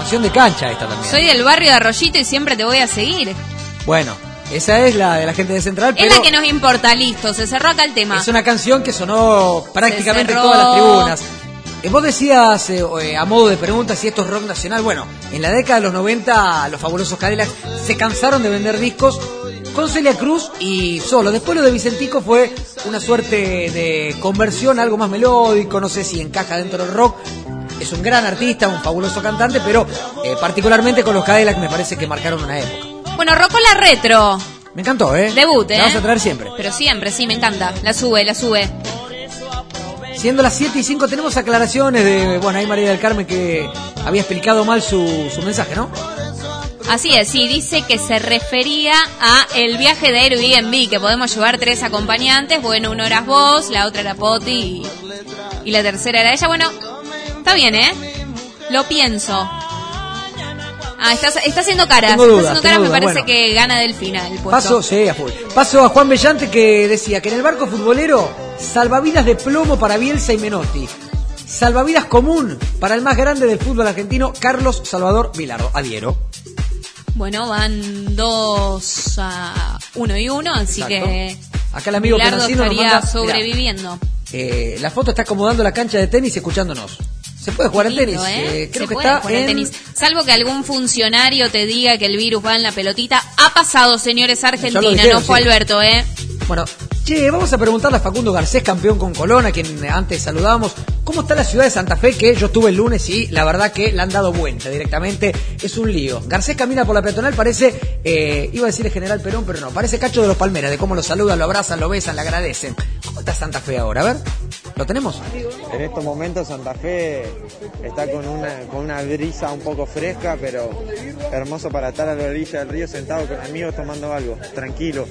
Canción de cancha esta también. Soy del barrio de Arroyito y siempre te voy a seguir. Bueno, esa es la de la gente de Central, Es pero la que nos importa, listo. Se cerró acá el tema. es una canción que sonó prácticamente en todas las tribunas. Eh, Vos decías eh, eh, a modo de pregunta si esto es rock nacional. Bueno, en la década de los 90 los fabulosos Cadillacs se cansaron de vender discos con Celia Cruz y solo. Después lo de Vicentico fue una suerte de conversión, algo más melódico, no sé si encaja dentro del rock. Es un gran artista, un fabuloso cantante, pero eh, particularmente con los Cadillacs me parece que marcaron una época. Bueno, Rocola Retro. Me encantó, ¿eh? Debut, ¿eh? La vas a traer siempre. Pero siempre, sí, me encanta. La sube, la sube. Siendo las 7 y 5 tenemos aclaraciones de, bueno, ahí María del Carmen que había explicado mal su, su mensaje, ¿no? Así es, sí, dice que se refería a el viaje de Airbnb, que podemos llevar tres acompañantes. Bueno, uno eras vos, la otra era Poti y, y la tercera era ella. Bueno, está bien, ¿eh? Lo pienso. Ah, está, está haciendo caras. Tengo dudas, está haciendo caras, tengo me dudas, parece bueno. que gana Delfina el puesto. Paso, sí, a full. Paso a Juan Bellante que decía que en el barco futbolero, salvavidas de plomo para Bielsa y Menotti. Salvavidas común para el más grande del fútbol argentino, Carlos Salvador Vilardo. Adhiero. Bueno, van dos a uno y uno, así Exacto. que Acá el amigo nos estaría manda, mirá, sobreviviendo. eh, la foto está acomodando la cancha de tenis escuchándonos. Se puede jugar en tenis. ¿eh? Eh, creo Se que puede está jugar en en tenis. Salvo que algún funcionario te diga que el virus va en la pelotita. Ha pasado, señores Argentina, dijeron, no fue sí. Alberto, ¿eh? Bueno, che, vamos a preguntarle a Facundo Garcés, campeón con Colón, a quien antes saludábamos. ¿Cómo está la ciudad de Santa Fe? Que yo estuve el lunes y la verdad que la han dado vuelta directamente. Es un lío. Garcés camina por la peatonal, parece, eh, iba a decir el general Perón, pero no, parece Cacho de los Palmeras, de cómo lo saludan, lo abrazan, lo besan, le agradecen. ¿Cómo está Santa Fe ahora? A ver. ¿Lo tenemos? En estos momentos Santa Fe está con una, con una brisa un poco fresca, pero hermoso para estar a la orilla del río sentado con amigos tomando algo, tranquilo.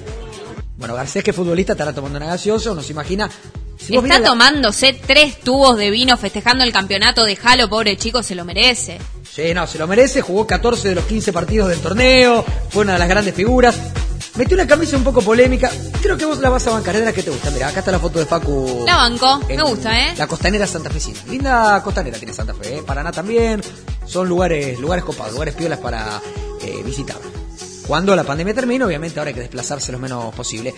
Bueno, Garcés, que es futbolista, estará tomando una gaseosa, uno se imagina. Si Está la- tomándose tres tubos de vino festejando el campeonato de Jalo, pobre chico, se lo merece. Sí, no, se lo merece, jugó 14 de los 15 partidos del torneo, fue una de las grandes figuras. Metió una camisa un poco polémica, creo que vos la vas a bancar, es la que te gusta. Mira, acá está la foto de Facu. La banco, me gusta, ¿eh? La costanera santafesina. Linda costanera tiene Santa Fe, ¿eh? Paraná también. Son lugares, lugares copados, lugares piolas para eh, visitar. Cuando la pandemia termine, obviamente ahora hay que desplazarse lo menos posible.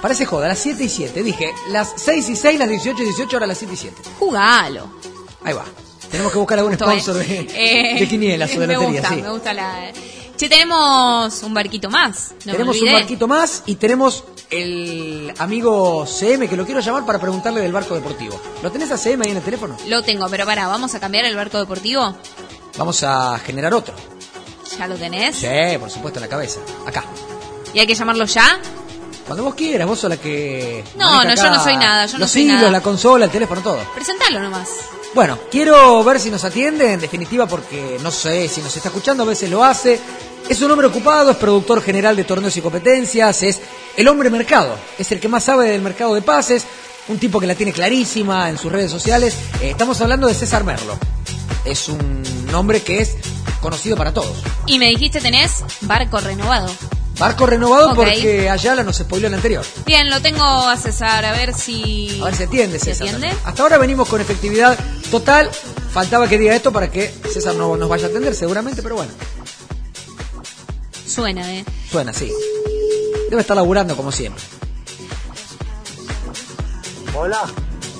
Parece joda, las 7 y 7. Dije, las 6 y 6, las 18 y 18, ahora las 7 y 7. Jugalo. Ahí va. Tenemos que buscar algún sponsor (laughs) ¿eh? de, Eh, de quinielas o de me lotería, gusta, sí. Me gusta la... Che, tenemos un barquito más. No tenemos un barquito más y tenemos el amigo CM que lo quiero llamar para preguntarle del barco deportivo. ¿Lo tenés a CM ahí en el teléfono? Lo tengo, pero pará, ¿vamos a cambiar el barco deportivo? Vamos a generar otro. ¿Ya lo tenés? Sí, por supuesto, en la cabeza. Acá. ¿Y hay que llamarlo ya? Cuando vos quieras, vos sos la que. No, no, yo no soy nada, yo no los soy hilos, nada. la consola, el teléfono, todo. Presentalo nomás. Bueno, quiero ver si nos atiende, en definitiva, porque no sé si nos está escuchando, a veces lo hace. Es un hombre ocupado, es productor general de torneos y competencias, es el hombre mercado, es el que más sabe del mercado de pases, un tipo que la tiene clarísima en sus redes sociales. Eh, estamos hablando de César Merlo. Es un hombre que es conocido para todos. Y me dijiste tenés barco renovado. Barco renovado Ok. porque Ayala nos spoileó el anterior. Bien, lo tengo a César, a ver si... A ver si atiende ¿Se César. atiende? Hasta ahora venimos con efectividad total. Faltaba que diga esto para que César no nos vaya a atender seguramente, pero bueno, Suena, ¿eh? suena así. Debe estar laburando como siempre. Hola.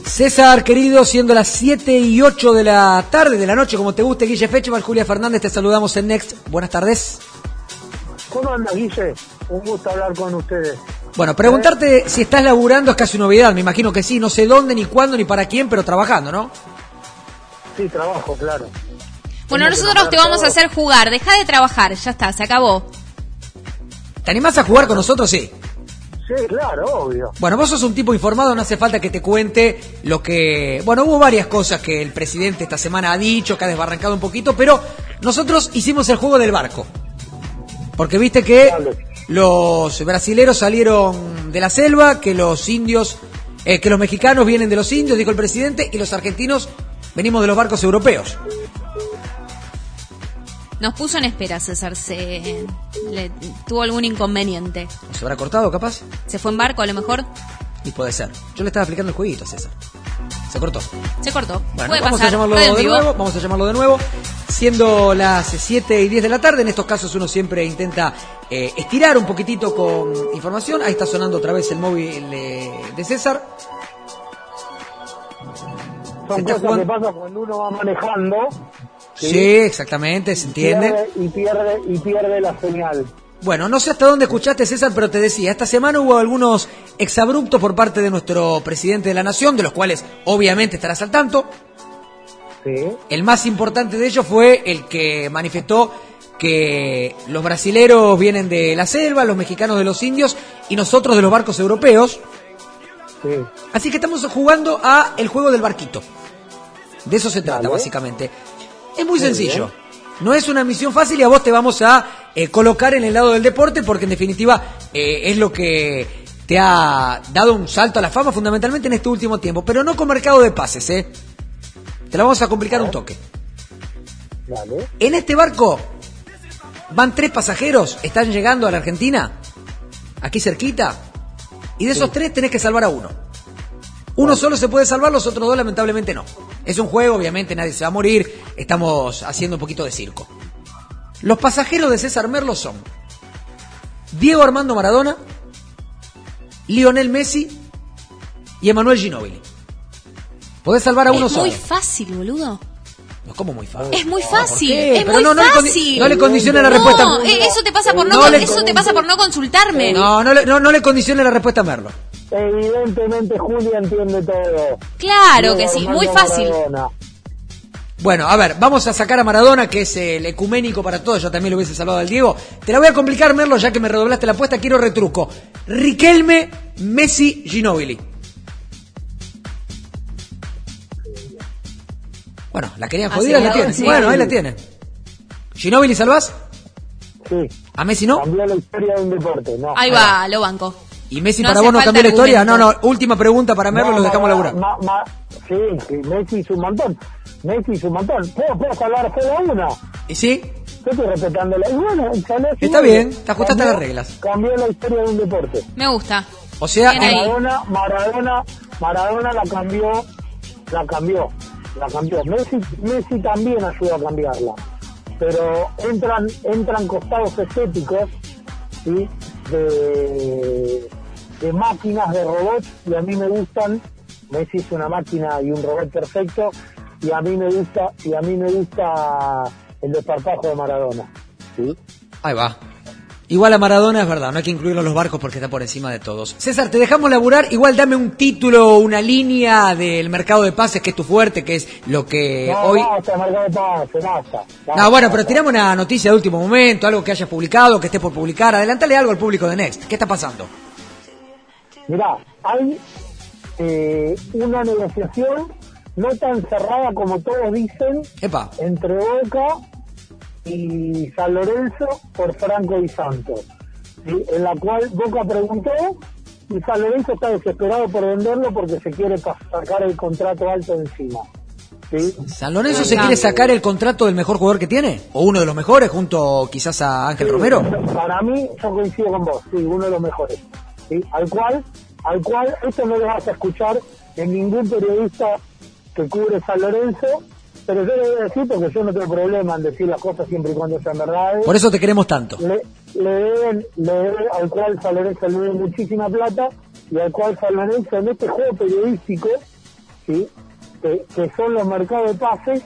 César, querido, siendo las 7 y 8 de la tarde, de la noche, como te guste, Guille Fecheval, Julia Fernández, te saludamos en Next. Buenas tardes. ¿Cómo anda, Guille? Un gusto hablar con ustedes. Bueno, preguntarte si estás laburando es casi una novedad, me imagino que sí, no sé dónde, ni cuándo, ni para quién, pero trabajando, ¿no? Sí, trabajo, claro. Bueno, Tengo nosotros te vamos a hacer jugar. Deja de trabajar, ya está, se acabó. ¿Te animás a jugar con nosotros? Sí. Sí, claro, obvio. Bueno, vos sos un tipo informado, no hace falta que te cuente lo que... Bueno, hubo varias cosas que el presidente esta semana ha dicho, que ha desbarrancado un poquito, pero nosotros hicimos el juego del barco. Porque viste que los brasileros salieron de la selva, que los indios, eh, que los mexicanos vienen de los indios, dijo el presidente, y los argentinos venimos de los barcos europeos. Nos puso en espera, César. Se... le- tuvo algún inconveniente. ¿O se habrá cortado capaz? ¿Se fue en barco a lo mejor? Y puede ser. Yo le estaba explicando el jueguito a César. Se cortó. Se cortó. Bueno, Puede vamos pasar. a llamarlo Radio de vivo. nuevo, vamos a llamarlo de nuevo. Siendo las 7 y 10 de la tarde, en estos casos uno siempre intenta eh, estirar un poquitito con información. Ahí está sonando otra vez el móvil eh, de César. Son está cosas que pasan cuando uno va manejando Sí, exactamente, se entiende. pierde- y pierde y pierde la señal. Bueno, no sé hasta dónde escuchaste César, pero te decía, esta semana hubo algunos exabruptos por parte de nuestro presidente de la nación, de los cuales obviamente estarás al tanto. Sí. El más importante de ellos fue el que manifestó que los brasileros vienen de la selva, los mexicanos de los indios y nosotros de los barcos europeos. Sí. Así que estamos jugando a el juego del barquito. De eso se trata, Dale. básicamente. Es muy Muy sencillo. bien. No es una misión fácil y a vos te vamos a eh, colocar en el lado del deporte porque en definitiva eh, es lo que te ha dado un salto a la fama fundamentalmente en este último tiempo. Pero no con mercado de pases, ¿eh? Te la vamos a complicar un toque. Dale. En este barco van tres pasajeros, están llegando a la Argentina, aquí cerquita, y de esos tres tenés que salvar a uno. Uno solo se puede salvar, los otros dos lamentablemente no. Es un juego, obviamente nadie se va a morir, estamos haciendo un poquito de circo. Los pasajeros de César Merlo son Diego Armando Maradona, Lionel Messi y Emanuel Ginóbili. Podés salvar a uno es solo. muy fácil, boludo. No, como muy fácil. Es muy ¿por fácil. Es Pero muy no, no le no le condicione la No, respuesta. eh, eso te pasa por no, No eso te pasa por no consultarme. No, no le, no, no le condicione la respuesta a Merlo. Evidentemente Julia entiende todo. Claro que sí, muy fácil. Maradona. Bueno, a ver, vamos a sacar a Maradona, que es el ecuménico para todos. Yo también lo hubiese salvado al Diego. Te la voy a complicar, Merlo, ya que me redoblaste la apuesta. Quiero retruco. Riquelme, Messi, Ginóbili. Bueno, la querían Ah, jodida, sí, la ahora tiene. sí. Bueno, ahí la tiene. ¿Ginóbili salvás? Sí. ¿A Messi no? Cambió la historia de un deporte. No. Ahí va, lo banco. ¿Y Messi No para vos no cambió la historia? No, no, última pregunta para Merlo, No, lo dejamos laburar. ma- ma- sí, sí, Messi hizo un montón. Messi hizo un montón. ¿Puedo, puedo salvar solo una? ¿Y sí? Yo estoy respetándola. Y bueno. Está bien, te ajustaste a las reglas. Cambió la historia de un deporte. Me gusta. O sea. Maradona, Maradona, Maradona la cambió, la cambió, la cambió. Messi, Messi también ayudó a cambiarla. Pero entran, entran costados estéticos, ¿sí? de, de máquinas, de robots, y a mí me gustan. Messi es una máquina y un robot perfecto, y a mí me gusta, y a mí me gusta el desparpajo de Maradona. ¿sí? Ahí va. Igual a Maradona es verdad, no hay que incluirlo en los barcos porque está por encima de todos. César, te dejamos laburar, igual dame un título, una línea del mercado de pases que es tu fuerte, que es lo que no, hoy... basta, mercado de pase, basta. No, bueno, pero tirame una noticia de último momento, algo que hayas publicado, que estés por publicar. Adelántale algo al público de Next. ¿Qué está pasando? Mirá, hay eh, una negociación no tan cerrada como todos dicen Epa. entre Boca y San Lorenzo por Franco y Santos, ¿sí? en la cual Boca preguntó y San Lorenzo está desesperado por venderlo porque se quiere sacar el contrato alto encima. ¿sí? ¿San Lorenzo se quiere sacar el contrato del mejor jugador que tiene? ¿O uno de los mejores junto quizás a Ángel Sí, Romero? Para mí, yo coincido con vos, sí, uno de los mejores. ¿Sí? Al cual, al cual, esto no lo vas a escuchar en ningún periodista que cubre San Lorenzo, pero yo le voy a decir porque yo no tengo problema en decir las cosas siempre y cuando sean verdades. Por eso te queremos tanto. Le, le deben, le deben al cual San Lorenzo le debe muchísima plata y al cual San Lorenzo en este juego periodístico, ¿sí? que, que son los mercados de pases,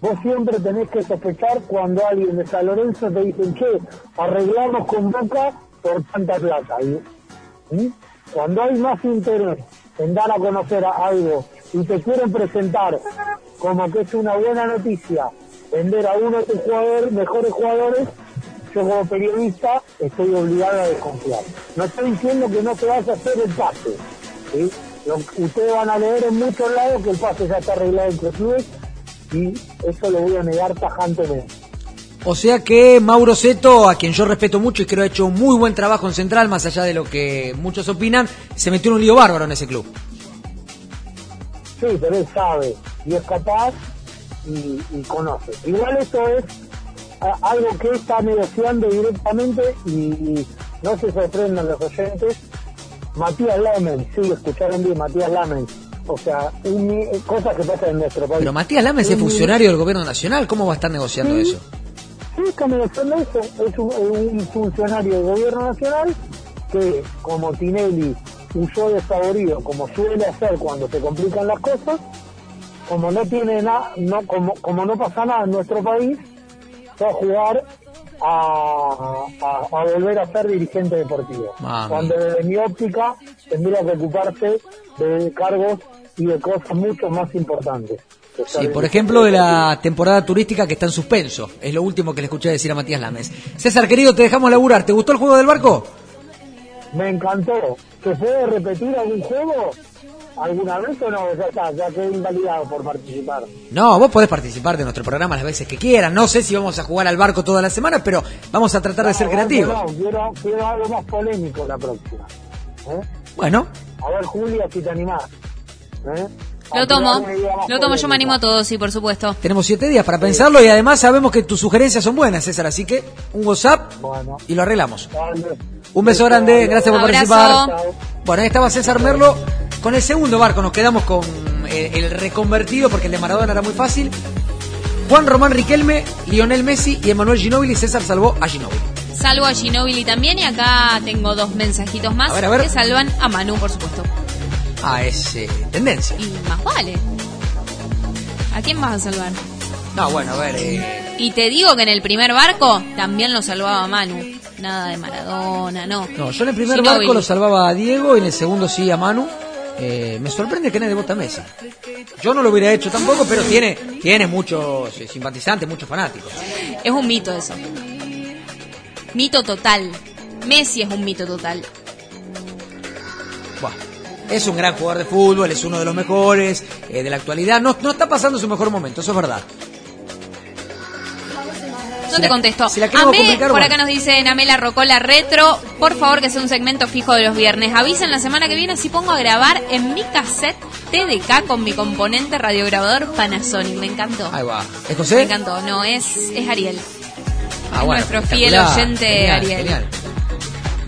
vos siempre tenés que sospechar cuando alguien de San Lorenzo te dice, che, arreglamos con Boca por tanta plata. Y, ¿sí? Cuando hay más interés en dar a conocer algo y te quieren presentar como que es una buena noticia vender a uno de tus jugadores, mejores jugadores, yo como periodista estoy obligado a desconfiar. No estoy diciendo que no se vaya a hacer el pase. ustedes van a leer en muchos lados que el pase ya está arreglado entre clubes y eso lo voy a negar tajantemente. O sea que Mauro Seto, a quien yo respeto mucho y creo ha hecho un muy buen trabajo en Central, más allá de lo que muchos opinan, se metió en un lío bárbaro en ese club. Sí, pero él sabe y es capaz y, y conoce. Igual esto es a- algo que está negociando directamente y, y no se sorprendan los oyentes. Matías Lamen, sí, escucharon bien, Matías Lamen. O sea, un cosas que pasan en nuestro país. Pero Matías Lames es Un- funcionario del gobierno nacional, ¿cómo va a estar negociando Sí. eso? Sí, negociando eso. Es un, un funcionario del gobierno nacional que, como Tinelli usó desfavorido, como suele hacer cuando se complican las cosas, como no tiene nada, no, como, como no pasa nada en nuestro país, va a jugar a, a- a volver a ser dirigente deportivo. Mami. Cuando desde mi óptica tendría que ocuparse de cargos y de cosas mucho más importantes. Sí, por ejemplo, de la temporada turística que está en suspenso. Es lo último que le escuché decir a Matías Lames. César, querido, te dejamos laburar. ¿Te gustó el juego del barco? Me encantó. ¿Se puede repetir algún juego? ¿Alguna vez o no? Ya está, ya quedé invalidado por participar. No, vos podés participar de nuestro programa las veces que quieras. No sé si vamos a jugar al barco toda la semana, pero vamos a tratar de ser creativos. No, quiero, quiero algo más polémico la próxima. ¿Eh? Bueno, A ver, Julia, si te animás. ¿Eh? Lo tomo. Lo tomo, yo me animo a todo, sí, por supuesto. tenemos siete días para pensarlo y además sabemos que tus sugerencias son buenas, César. Así que un WhatsApp y lo arreglamos. Un beso grande, gracias por Abrazo. participar. Bueno, ahí estaba César Merlo con el segundo barco. Nos quedamos con eh, el reconvertido porque el de Maradona era muy fácil. Juan Román Riquelme, Lionel Messi y Emanuel Ginóbili. César salvó a Ginóbili. Salvo a Ginóbili también y acá tengo dos mensajitos más A ver, a ver. que salvan a Manu, por supuesto. Ah, es eh, tendencia. Y más vale. ¿A quién vas a salvar? No, bueno, a ver. eh, Y te digo que en el primer barco también lo salvaba Manu. Nada de Maradona, no. no, yo en el primer barco lo salvaba a Diego y en el segundo sí a Manu. Eh, me sorprende que nadie vota a Messi. Yo no lo hubiera hecho tampoco, pero tiene, tiene muchos eh, simpatizantes, muchos fanáticos. Es un mito eso. Mito total. Messi es un mito total. Buah. Es un gran jugador de fútbol, es uno de los mejores eh, de la actualidad. No, no está pasando su mejor momento, eso es verdad. No te contesto. si Amé, por acá nos dice Namela Rocola Retro, por favor que sea un segmento fijo de los viernes. Avisen la semana que viene si pongo a grabar en mi cassette TDK con mi componente radiograbador Panasonic. Me encantó. Ahí va. ¿Es Me José? encantó. No, es, es Ariel. Ah, Es bueno, nuestro fiel oyente Genial, Ariel. genial.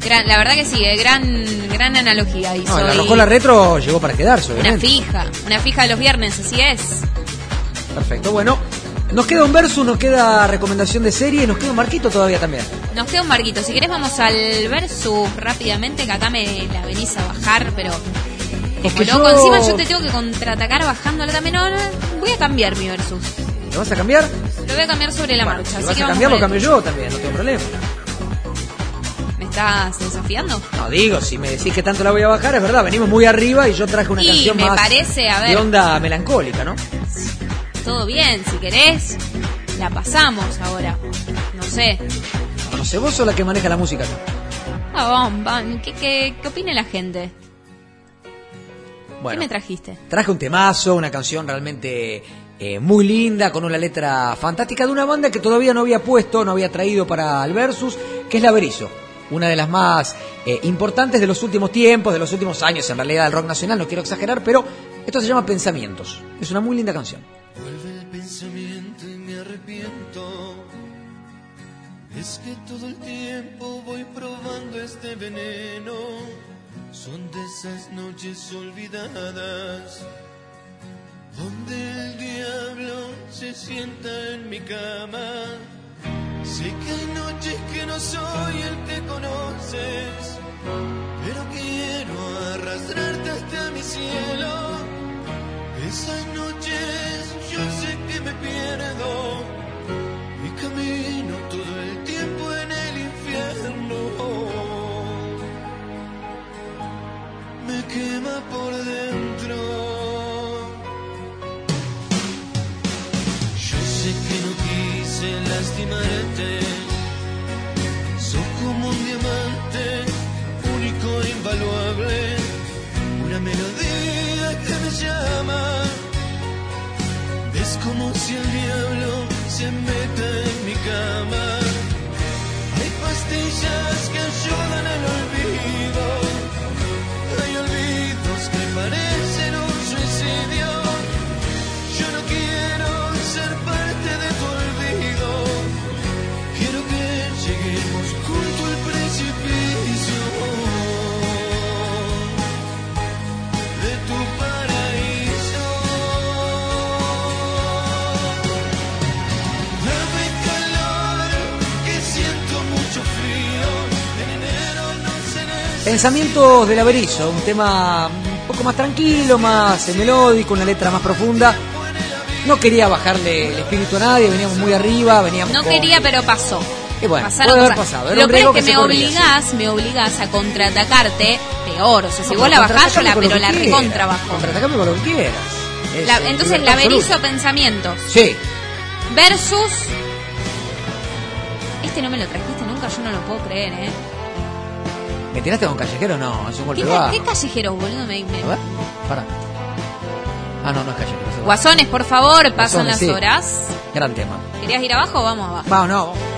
Gran- la verdad que sí, eh, gran, gran analogía hizo. No, la y Rocola Retro llegó para quedarse, una fija, una fija de los viernes, así es. Perfecto, bueno. Nos queda un versus, nos queda recomendación de serie nos queda un marquito todavía también. Nos queda un marquito. Si querés vamos al versus rápidamente, que acá me la venís a bajar, pero Es que loco. yo- Encima yo te tengo que contraatacar bajándola también. No, no, voy a cambiar mi versus. ¿Lo vas a cambiar? Lo voy a cambiar sobre la marcha. Si así vas que a cambiar, lo cambio yo también, no tengo problema. El- ¿Me estás desafiando? No, digo, si me decís que tanto la voy a bajar, es verdad, venimos muy arriba y yo traje una Y canción me más parece, a ver. de onda melancólica, ¿no? Todo bien, si querés, la pasamos ahora. No sé. No sé, vos sos la que maneja la música. acá. Ah. ¿Qué, qué, qué opina la gente? ¿Qué me trajiste? traje un temazo, una canción realmente eh, muy linda, con una letra fantástica de una banda que todavía no había puesto, no había traído para el Versus, que es La Berizo. Una de las más eh, importantes de los últimos tiempos, de los últimos años, en realidad, del rock nacional, no quiero exagerar, pero esto se llama Pensamientos. Es una muy linda canción. Vuelve el pensamiento y me arrepiento. Es que todo el tiempo voy probando este veneno. Son de esas noches olvidadas. Donde el diablo se sienta en mi cama. Sé que hay noches que no soy el que conoces. Pero quiero arrastrarte hasta mi cielo. Esas noches yo sé que me pierdo y camino todo el tiempo en el infierno. Me quema por dentro. Como si el diablo se meta en mi cama. Hay pastillas que Pensamientos del Averizo, un tema un poco más tranquilo, más eh, melódico, una letra más profunda. No quería bajarle el espíritu a nadie, veníamos muy arriba, veníamos No con- quería, pero pasó. Y bueno, Pasaron puede haber pasado, era Lo peor es que, me obligás, me obligás a contraatacarte peor. O sea, si No, vos la bajás, yo la, pero la quieras, recontra bajo. Contraatacame con lo que quieras. La- entonces, libertad la Berizo absoluta. Pensamientos Sí, versus. Este no me lo trajiste nunca, yo no lo puedo creer, ¿eh? ¿Me tiraste con callejero? No, es un ¿Qué, golpe ca- bajo. qué callejero, boludo? Me, me- A ver, pará. Ah, no, no es callejero. es Guasones, por favor, pasan Guasones, las sí. horas. Gran tema. ¿Querías ir abajo o vamos abajo? Vamos, no.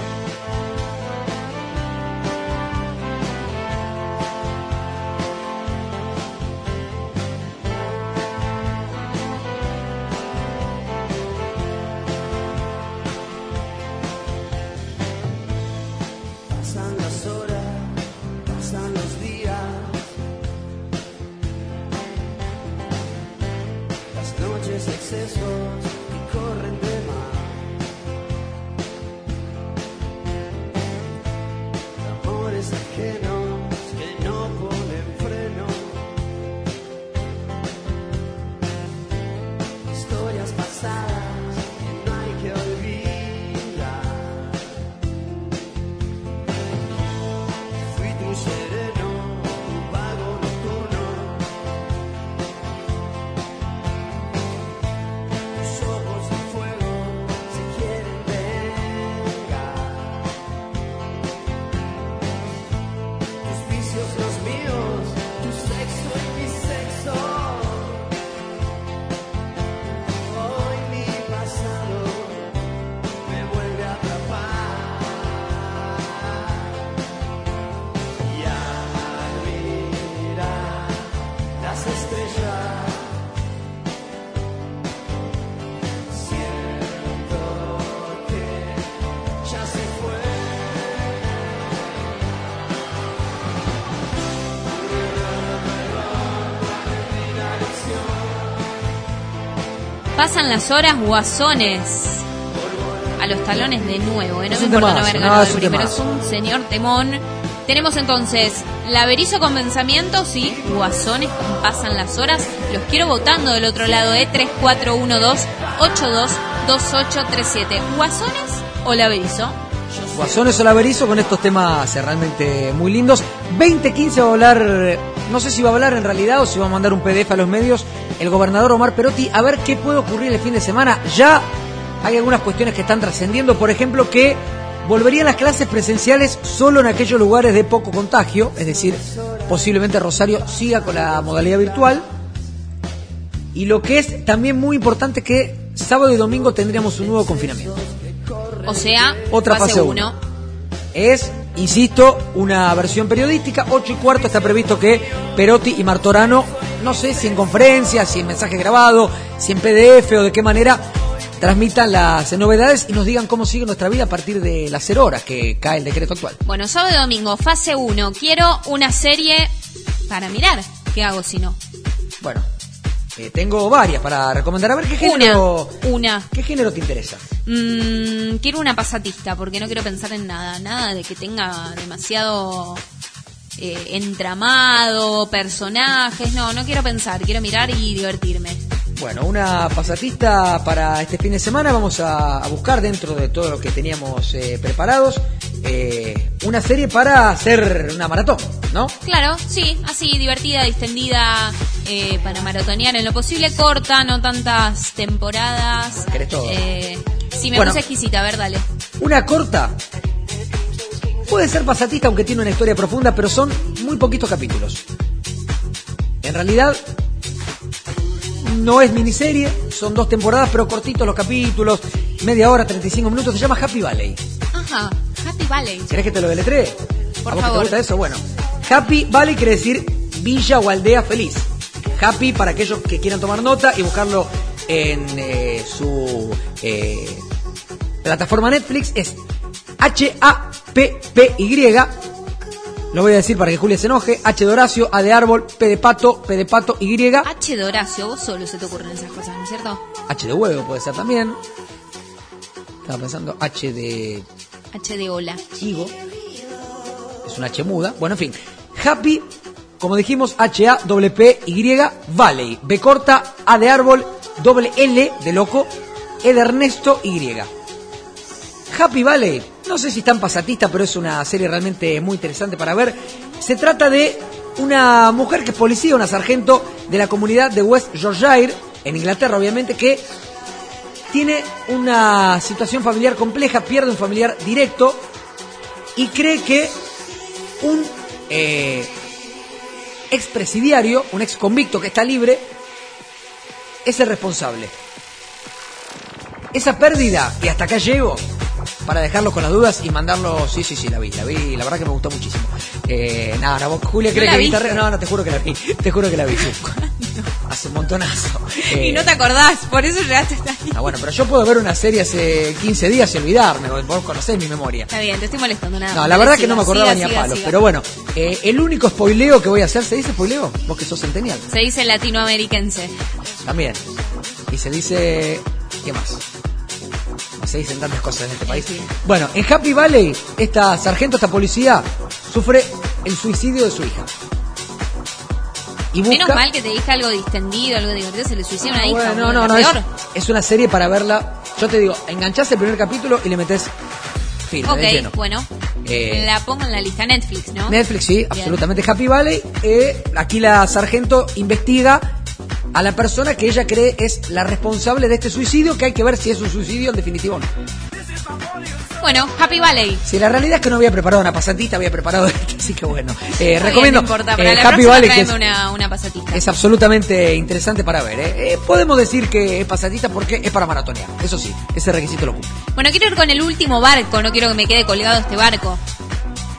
Pasan las horas guasones. A los talones de nuevo, ¿eh? no Es me importa no haber no, ganado es el un primero, es un señor temón. Tenemos entonces Laberizo con pensamientos y Guasones con Pasan las horas. Los quiero votando del otro lado, ¿eh? 3412-822837. ¿Guasones o Laberizo? Guasones o Laberizo con estos temas eh, realmente muy lindos. 2015 va a hablar, no sé si va a hablar en realidad o si va a mandar un PDF a los medios, el gobernador Omar Perotti, a ver qué puede ocurrir el fin de semana. Ya hay algunas cuestiones que están trascendiendo, por ejemplo, que volverían las clases presenciales solo en aquellos lugares de poco contagio, es decir, posiblemente Rosario siga con la modalidad virtual. Y lo que es también muy importante que sábado y domingo tendríamos un nuevo confinamiento. O sea, Otra fase 1. uno. Es, insisto, una versión periodística. 8 y cuarto está previsto que Perotti y Martorano, no sé si en conferencia, si en mensaje grabado, si en PDF o de qué manera, transmitan las novedades y nos digan cómo sigue nuestra vida a partir de las 0 horas que cae el decreto actual. Bueno, sábado y domingo, fase 1. Quiero una serie para mirar. ¿Qué hago si no? Bueno, eh, tengo varias para recomendar. A ver qué género, Una. qué género te interesa. Mm, quiero una pasatista porque no quiero pensar en nada. Nada de que tenga demasiado eh, entramado, personajes. No, no quiero pensar. Quiero mirar y divertirme. Bueno, una pasatista para este fin de semana. Vamos a, a buscar dentro de todo lo que teníamos eh, preparados eh, una serie para hacer una maratón, ¿no? Claro, sí, así, divertida, distendida, eh, para maratonear en lo posible, corta, no tantas temporadas. Querés todo. Eh, sí, me Bueno. puse exquisita, a ver, dale. Una corta. Puede ser pasatista aunque tiene una historia profunda, pero son muy poquitos capítulos. En realidad, no es miniserie, son dos temporadas, pero cortitos los capítulos, media hora, 35 minutos, se llama Happy Valley. Ajá, Happy Valley. ¿Querés que te lo deletree? Por ¿A vos que favor. te gusta eso? Bueno, Happy Valley quiere decir villa o aldea feliz. Happy para aquellos que quieran tomar nota y buscarlo en eh, su eh, plataforma Netflix es H-A-P-P-Y. Lo voy a decir para que Julia se enoje. H de Horacio, A de árbol, P de pato, P de pato, Y. H de Horacio, vos solo se te ocurren esas cosas, ¿no es cierto? H de huevo puede ser también. Estaba pensando H de H de hola. Higo. Es una H muda. Bueno, en fin. Happy, como dijimos, H-A-P-P-Y, Valley. B corta, A de árbol, doble L de loco, E de Ernesto, Y. Happy Valley, no sé si tan pasatista, pero es una serie realmente muy interesante para ver. Se trata de una mujer que es policía, una sargento de la comunidad de West Yorkshire, en Inglaterra obviamente, que tiene una situación familiar compleja, pierde un familiar directo y cree que un eh, expresidiario, un ex convicto que está libre, es el responsable. Esa pérdida, y hasta acá llego, para dejarlo con las dudas y mandarlo. Sí, sí, sí, la vi, la vi, la verdad que me gustó muchísimo. Eh, nada, no, vos, Julia, ¿No ¿crees la que vi? Tarre- No, no, te juro que la vi, te juro que la vi. (laughs) sí. Hace un montonazo. Y Eh, no te acordás, por eso llegaste hasta ahí. Ah, bueno, pero yo puedo ver una serie hace 15 días y olvidarme, vos conocés mi memoria. Está bien, te estoy molestando nada. No, la verdad Siga, que no me acordaba siga, ni a siga, palo. siga. Pero bueno, eh, el único spoileo que voy a hacer, ¿se dice spoileo? Vos que sos centenial. Se dice latinoameriquense. También. Y se dice... ¿Qué más? No se dicen tantas cosas en este país. Bueno, en Happy Valley, esta sargento, esta policía, sufre el suicidio de su hija. Y busca... Menos mal que te dije algo distendido, algo divertido, se le suicida una Ah, hija. bueno, no, boludo, no, no, lo es, es una serie para verla. Yo te digo, enganchás el primer capítulo y le metes film, lleno. Ok, bueno. Eh, la pongo en la lista Netflix, ¿no? Netflix, sí, Bien. absolutamente Happy Valley. Eh, aquí la sargento investiga a la persona que ella cree es la responsable de este suicidio, que hay que ver si es un suicidio en definitivo o no. Bueno, Happy Valley. Si la realidad es que no había preparado una pasatita, había preparado (laughs) esta, así que bueno. Eh, recomiendo bien, no importa, para eh, la Happy Valley, que es, una, una pasatista. es absolutamente interesante para ver. Eh, podemos decir que es pasatita porque es para maratonear, eso sí, ese requisito lo cumple. Bueno, quiero ir con el último barco, no quiero que me quede colgado este barco.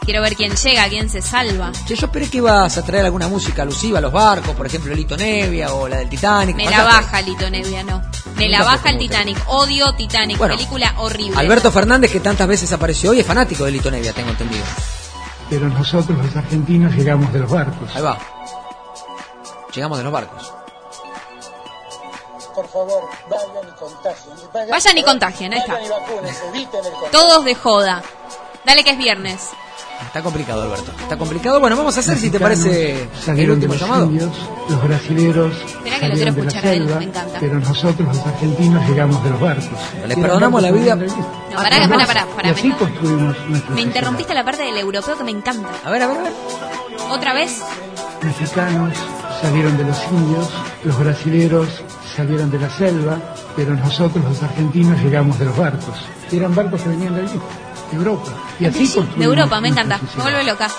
Quiero ver quién llega, quién se salva. Che, yo esperé que ibas a traer alguna música alusiva a los barcos, por ejemplo, Lito Nevia o la del Titanic. Me la baja Lito Nevia, no. Me la baja el. Titanic. Odio Titanic. Bueno, Película horrible. Alberto Fernández, que tantas veces apareció hoy, es fanático de Lito Nevia, tengo entendido. Pero nosotros los argentinos llegamos de los barcos. Ahí va. Llegamos de los barcos. Por favor, vayan y contagien. Vayan y contagien, ahí está. Vayan y vacúnense, eviten el contagio. Todos de joda. Dale que es viernes. Está complicado, Alberto. Está complicado. Bueno, vamos a hacer, si te parece, el salieron de último los llamado. indios, los brasileros que lo quiero de la escuchar a él, selva, me encanta. pero nosotros los argentinos llegamos de los barcos. Le perdonamos la vida. No, pará, pará, pará, pará. Y así Me, construimos me interrumpiste la parte del europeo que me encanta. A ver, a ver, a ver. ¿Otra vez? mexicanos salieron de los indios, los brasileros salieron de la selva, pero nosotros los argentinos llegamos de los barcos. Eran barcos que venían de allí, Europa. Y así Sí, de Europa, me encanta. Me vuelve loca.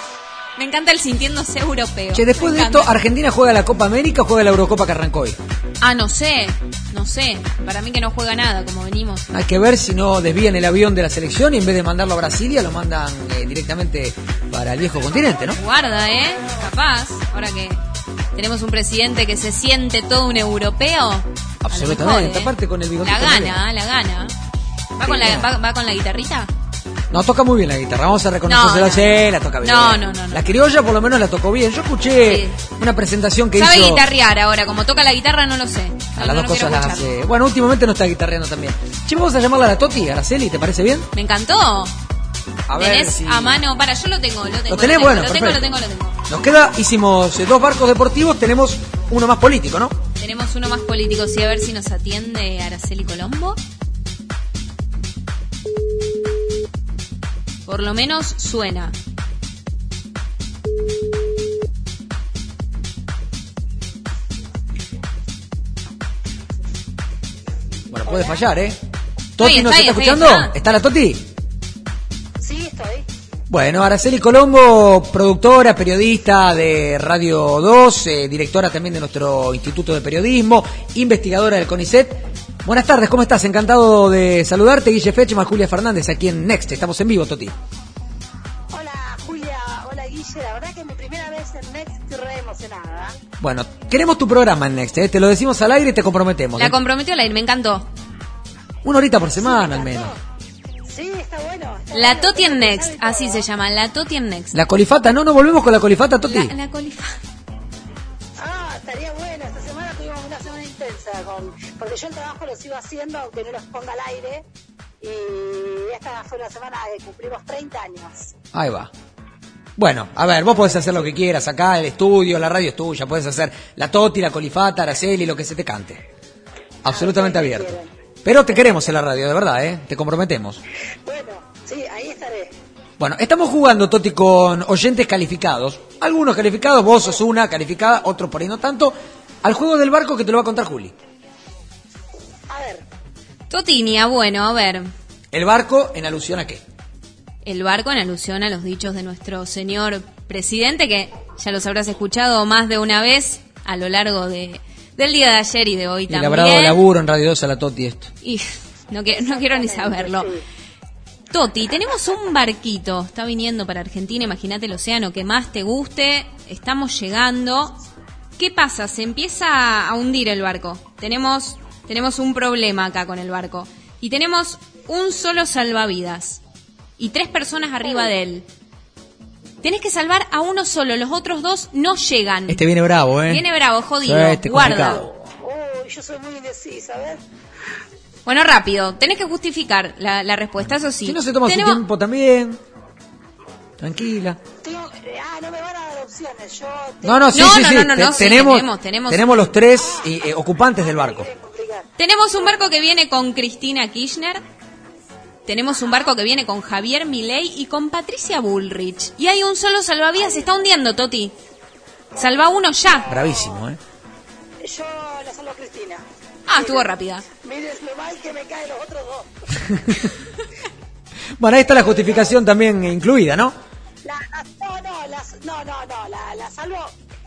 Me encanta el sintiéndose europeo. Che, después Me de encanta. esto, ¿Argentina juega la Copa América o juega la Eurocopa que arrancó hoy? Ah, no sé. No sé. Para mí que no juega nada, como venimos. Hay que ver si no desvían el avión de la selección y en vez de mandarlo a Brasilia lo mandan eh, directamente para el viejo continente, ¿no? Guarda, ¿eh? Capaz. Ahora que tenemos un presidente que se siente todo un europeo. Absolutamente. ¿eh? Aparte con el bigotito. La gana, la gana. ¿Va con la, va, va con la guitarrita? No, toca muy bien la guitarra, vamos a reconocerlo. No, no. La toca bien. No, no, no, no. La criolla por lo menos la tocó bien. Yo escuché una presentación que Sabe hizo... guitarrear ahora, como toca la guitarra no lo sé. A las dos cosas las hace. Bueno, últimamente no está guitarreando también. Che, vamos a llamarla a la Toti, Araceli, ¿te parece bien? Me encantó. A ver Tenés si- a mano, para, yo lo tengo, lo tengo. ¿Lo tenés? tengo, Bueno, lo tengo, lo tengo, lo tengo. Nos queda, hicimos eh, dos barcos deportivos, tenemos uno más político, ¿no? Tenemos uno más político, sí, a ver si nos atiende Araceli Colombo. Por lo menos suena. Bueno, puede fallar, ¿eh? ¿Toti nos está, escuchando? ¿Está la Toti? Sí, estoy. Bueno, Araceli Colombo, productora, periodista de Radio 2, eh, directora también de nuestro Instituto de Periodismo, investigadora del CONICET. Buenas tardes, ¿cómo estás? Encantado de saludarte, Guille Fechman, Julia Fernández, aquí en Next. Estamos en vivo, Toti. Hola Julia, hola Guille, la verdad que es mi primera vez en Next, estoy re emocionada. Bueno, queremos tu programa en Next, ¿eh? te lo decimos al aire y te comprometemos. La ¿eh? comprometió la me encantó. Una horita por semana al menos. Sí, está bueno. está La bueno, Toti en Next, así se llama, la Toti en Next. La colifata, no, no volvemos con la colifata, Toti. La, la colifa. Ah, estaría bueno, porque yo el trabajo lo sigo haciendo aunque no los ponga al aire. Y esta fue una semana que cumplimos 30 años. Ahí va. Bueno, a ver, vos podés hacer lo que quieras acá, el estudio, la radio es tuya, podés hacer la Toti, la Colifata, Araceli, lo que se te cante. Absolutamente abierto. Pero te queremos en la radio, de verdad, ¿eh? Te comprometemos. Bueno, sí, ahí estaré. Bueno, estamos jugando, Toti, con oyentes calificados. Algunos calificados, vos sos una calificada, otro por ahí no tanto. Al juego del barco que te lo va a contar Juli. Totinia, bueno, a ver. El barco en alusión a qué? El barco en alusión a los dichos de nuestro señor presidente, que ya los habrás escuchado más de una vez a lo largo de, del día de ayer y de hoy Y le también. habrá dado laburo en Radio 2 a la Toti esto. Y (laughs) no, quiero- no quiero ni saberlo. Toti, tenemos un barquito, está viniendo para Argentina, imagínate el océano que más te guste, estamos llegando. ¿Qué pasa? Se empieza a hundir el barco. Tenemos, tenemos un problema acá con el barco. Y tenemos un solo salvavidas. Y tres personas arriba de él. Tenés que salvar a uno solo, los otros dos no llegan. Este viene bravo, ¿eh? Viene bravo, jodido. Sí, este Guarda. Uy, yo soy muy indecisa, ¿ves? Bueno, rápido, tenés que justificar la, la respuesta, eso sí. Si no se toma Tenemos- su tiempo también. Tranquila. Tengo, ah, no me van a dar opciones. Yo No, no, sí, No, sí, no, sí. no, no, Te- no, sí, tenemos, tenemos, tenemos. tenemos los tres eh, eh, ocupantes del barco. Tenemos un barco que viene con Cristina Kirchner. Tenemos un barco que viene con Javier Milei y con Patricia Bullrich. Y hay un solo salvavidas, se está hundiendo, Toti. Salva uno ya. Bravísimo, ¿eh? Yo la salvo a Cristina. Ah, estuvo rápida. Mires lo mal que me caen los otros dos. (laughs) Bueno, ahí está la justificación también incluida, ¿no? La, la- no, no, las- no, no, no, la, la salvo.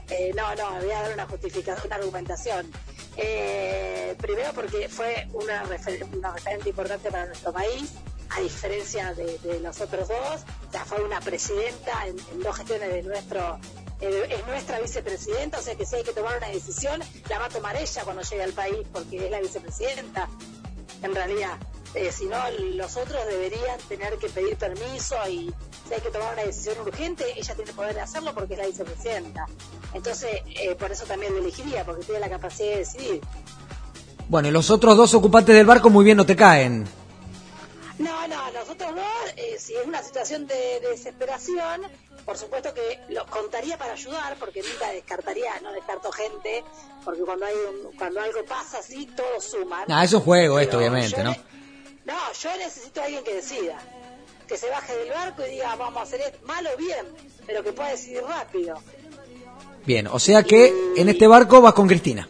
Eh, no, no, voy a dar una justificación, una argumentación. Eh, primero porque fue una, refer- una referente importante para nuestro país. a diferencia de, de los otros dos, ya fue una presidenta en, en dos gestiones de nuestro eh, es nuestra vicepresidenta, o sea que si hay que tomar una decisión, la va a tomar ella cuando llegue al país, porque es la vicepresidenta, en realidad. Eh, si no, los otros deberían tener que pedir permiso y si hay que tomar una decisión urgente, ella tiene poder de hacerlo porque es la vicepresidenta. Entonces, eh, por eso también lo elegiría, porque tiene la capacidad de decidir. Bueno, y los otros dos ocupantes del barco muy bien no te caen. No, no, nosotros dos, eh, si es una situación de, de desesperación, por supuesto que los contaría para ayudar, porque nunca descartaría, no descarto gente, porque cuando hay un- cuando algo pasa así, todos suman. Ah, es un juego esto, obviamente, ¿no? No, yo necesito a alguien que decida, que se baje del barco y diga, vamos a hacer esto, mal o bien, pero que pueda decidir rápido. Bien, o sea que en este barco vas con Cristina.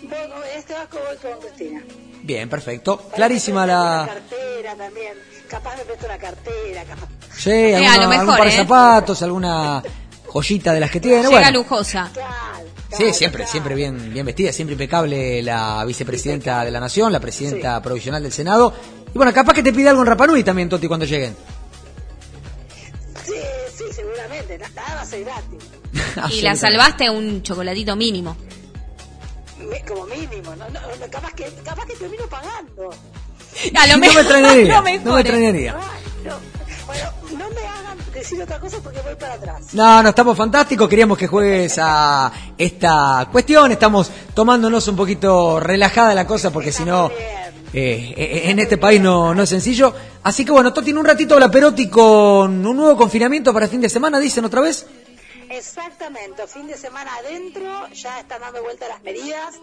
Con- en este barco voy con Cristina. Bien, perfecto. Clarísima Una la... cartera también, capaz me presto una cartera, capaz. Sí, Eh, a alguna- lo mejor, algún par de ¿eh? zapatos, alguna joyita de las que tiene. Llega Bueno, lujosa. Sí, siempre, siempre bien, bien vestida, siempre impecable la vicepresidenta de la Nación, la presidenta provisional del Senado. Y bueno, capaz que te pide algo en Rapanui también, Toti, cuando lleguen. Sí, sí, seguramente, na- nada va a ser gratis. (laughs) Y la salvaste a un chocolatito mínimo. Como mínimo, ¿no? No, no, capaz, que, capaz que termino pagando. A lo no mejor- me (laughs) extrañaría, no me no me extrañaría. No, bueno, no me hagan decir otra cosa porque voy para atrás. No, no, estamos fantásticos. Queríamos que juegues a esta cuestión. Estamos tomándonos un poquito relajada la cosa porque si no, eh, eh, en este país no, no es sencillo. Así que bueno, Toti, en un ratito la Perotti con un nuevo confinamiento para fin de semana, dicen otra vez. Exactamente, fin de semana adentro, ya están dando vuelta las medidas.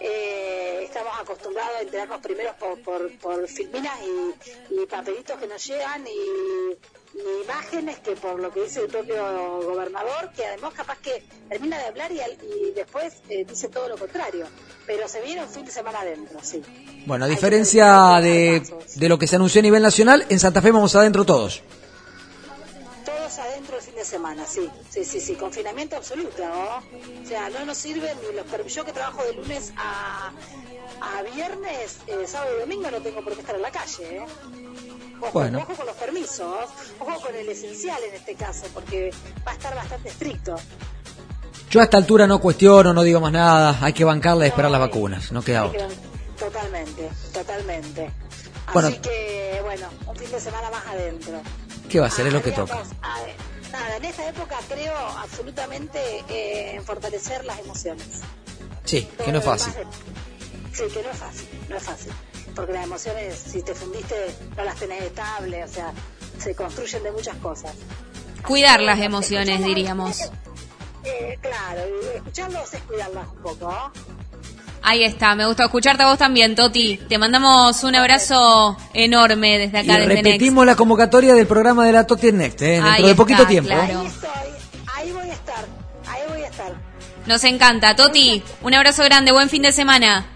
eh, estamos acostumbrados a enterarnos primero por, por, por filminas y, y papelitos que nos llegan y, y imágenes que por lo que dice el propio gobernador, que además capaz que termina de hablar y, y después eh, dice todo lo contrario. Pero se viene un fin de semana adentro, sí. Bueno, a diferencia de, de lo que se anunció a nivel nacional, en Santa Fe vamos adentro todos. Adentro el fin de semana, sí, sí, sí, sí, confinamiento absoluto, ¿no? O sea, no nos sirven ni los permisos. Yo que trabajo de lunes a, a viernes, eh, sábado y domingo no tengo por qué estar en la calle, ¿eh? Ojo, Bueno. ojo con los permisos, ojo con el esencial en este caso, porque va a estar bastante estricto. Yo a esta altura no cuestiono, no digo más nada. Hay que bancarla y esperar las vacunas. No queda otra. Totalmente, totalmente. Bueno. Así que, bueno, un fin de semana más adentro. ¿Qué va a ser? Es lo que toca. Nada, en esta época creo absolutamente eh, en fortalecer las emociones. Sí, que no es fácil. Sí, que no es fácil, no es fácil. Porque las emociones, si te fundiste, no las tenés estables, o sea, se construyen de muchas cosas. Cuidar las emociones, diríamos. Eh, claro, escucharlos es cuidarlas un poco, ¿no? Ahí está, me gustó escucharte a vos también, Toti. Te mandamos un abrazo enorme desde Y acá, desde Next. repetimos la convocatoria del programa de la Toti en Next, ¿eh? dentro Ahí de poquito tiempo. claro. Ahí voy a estar, ahí voy a estar. Nos encanta. Toti, un abrazo grande, buen fin de semana.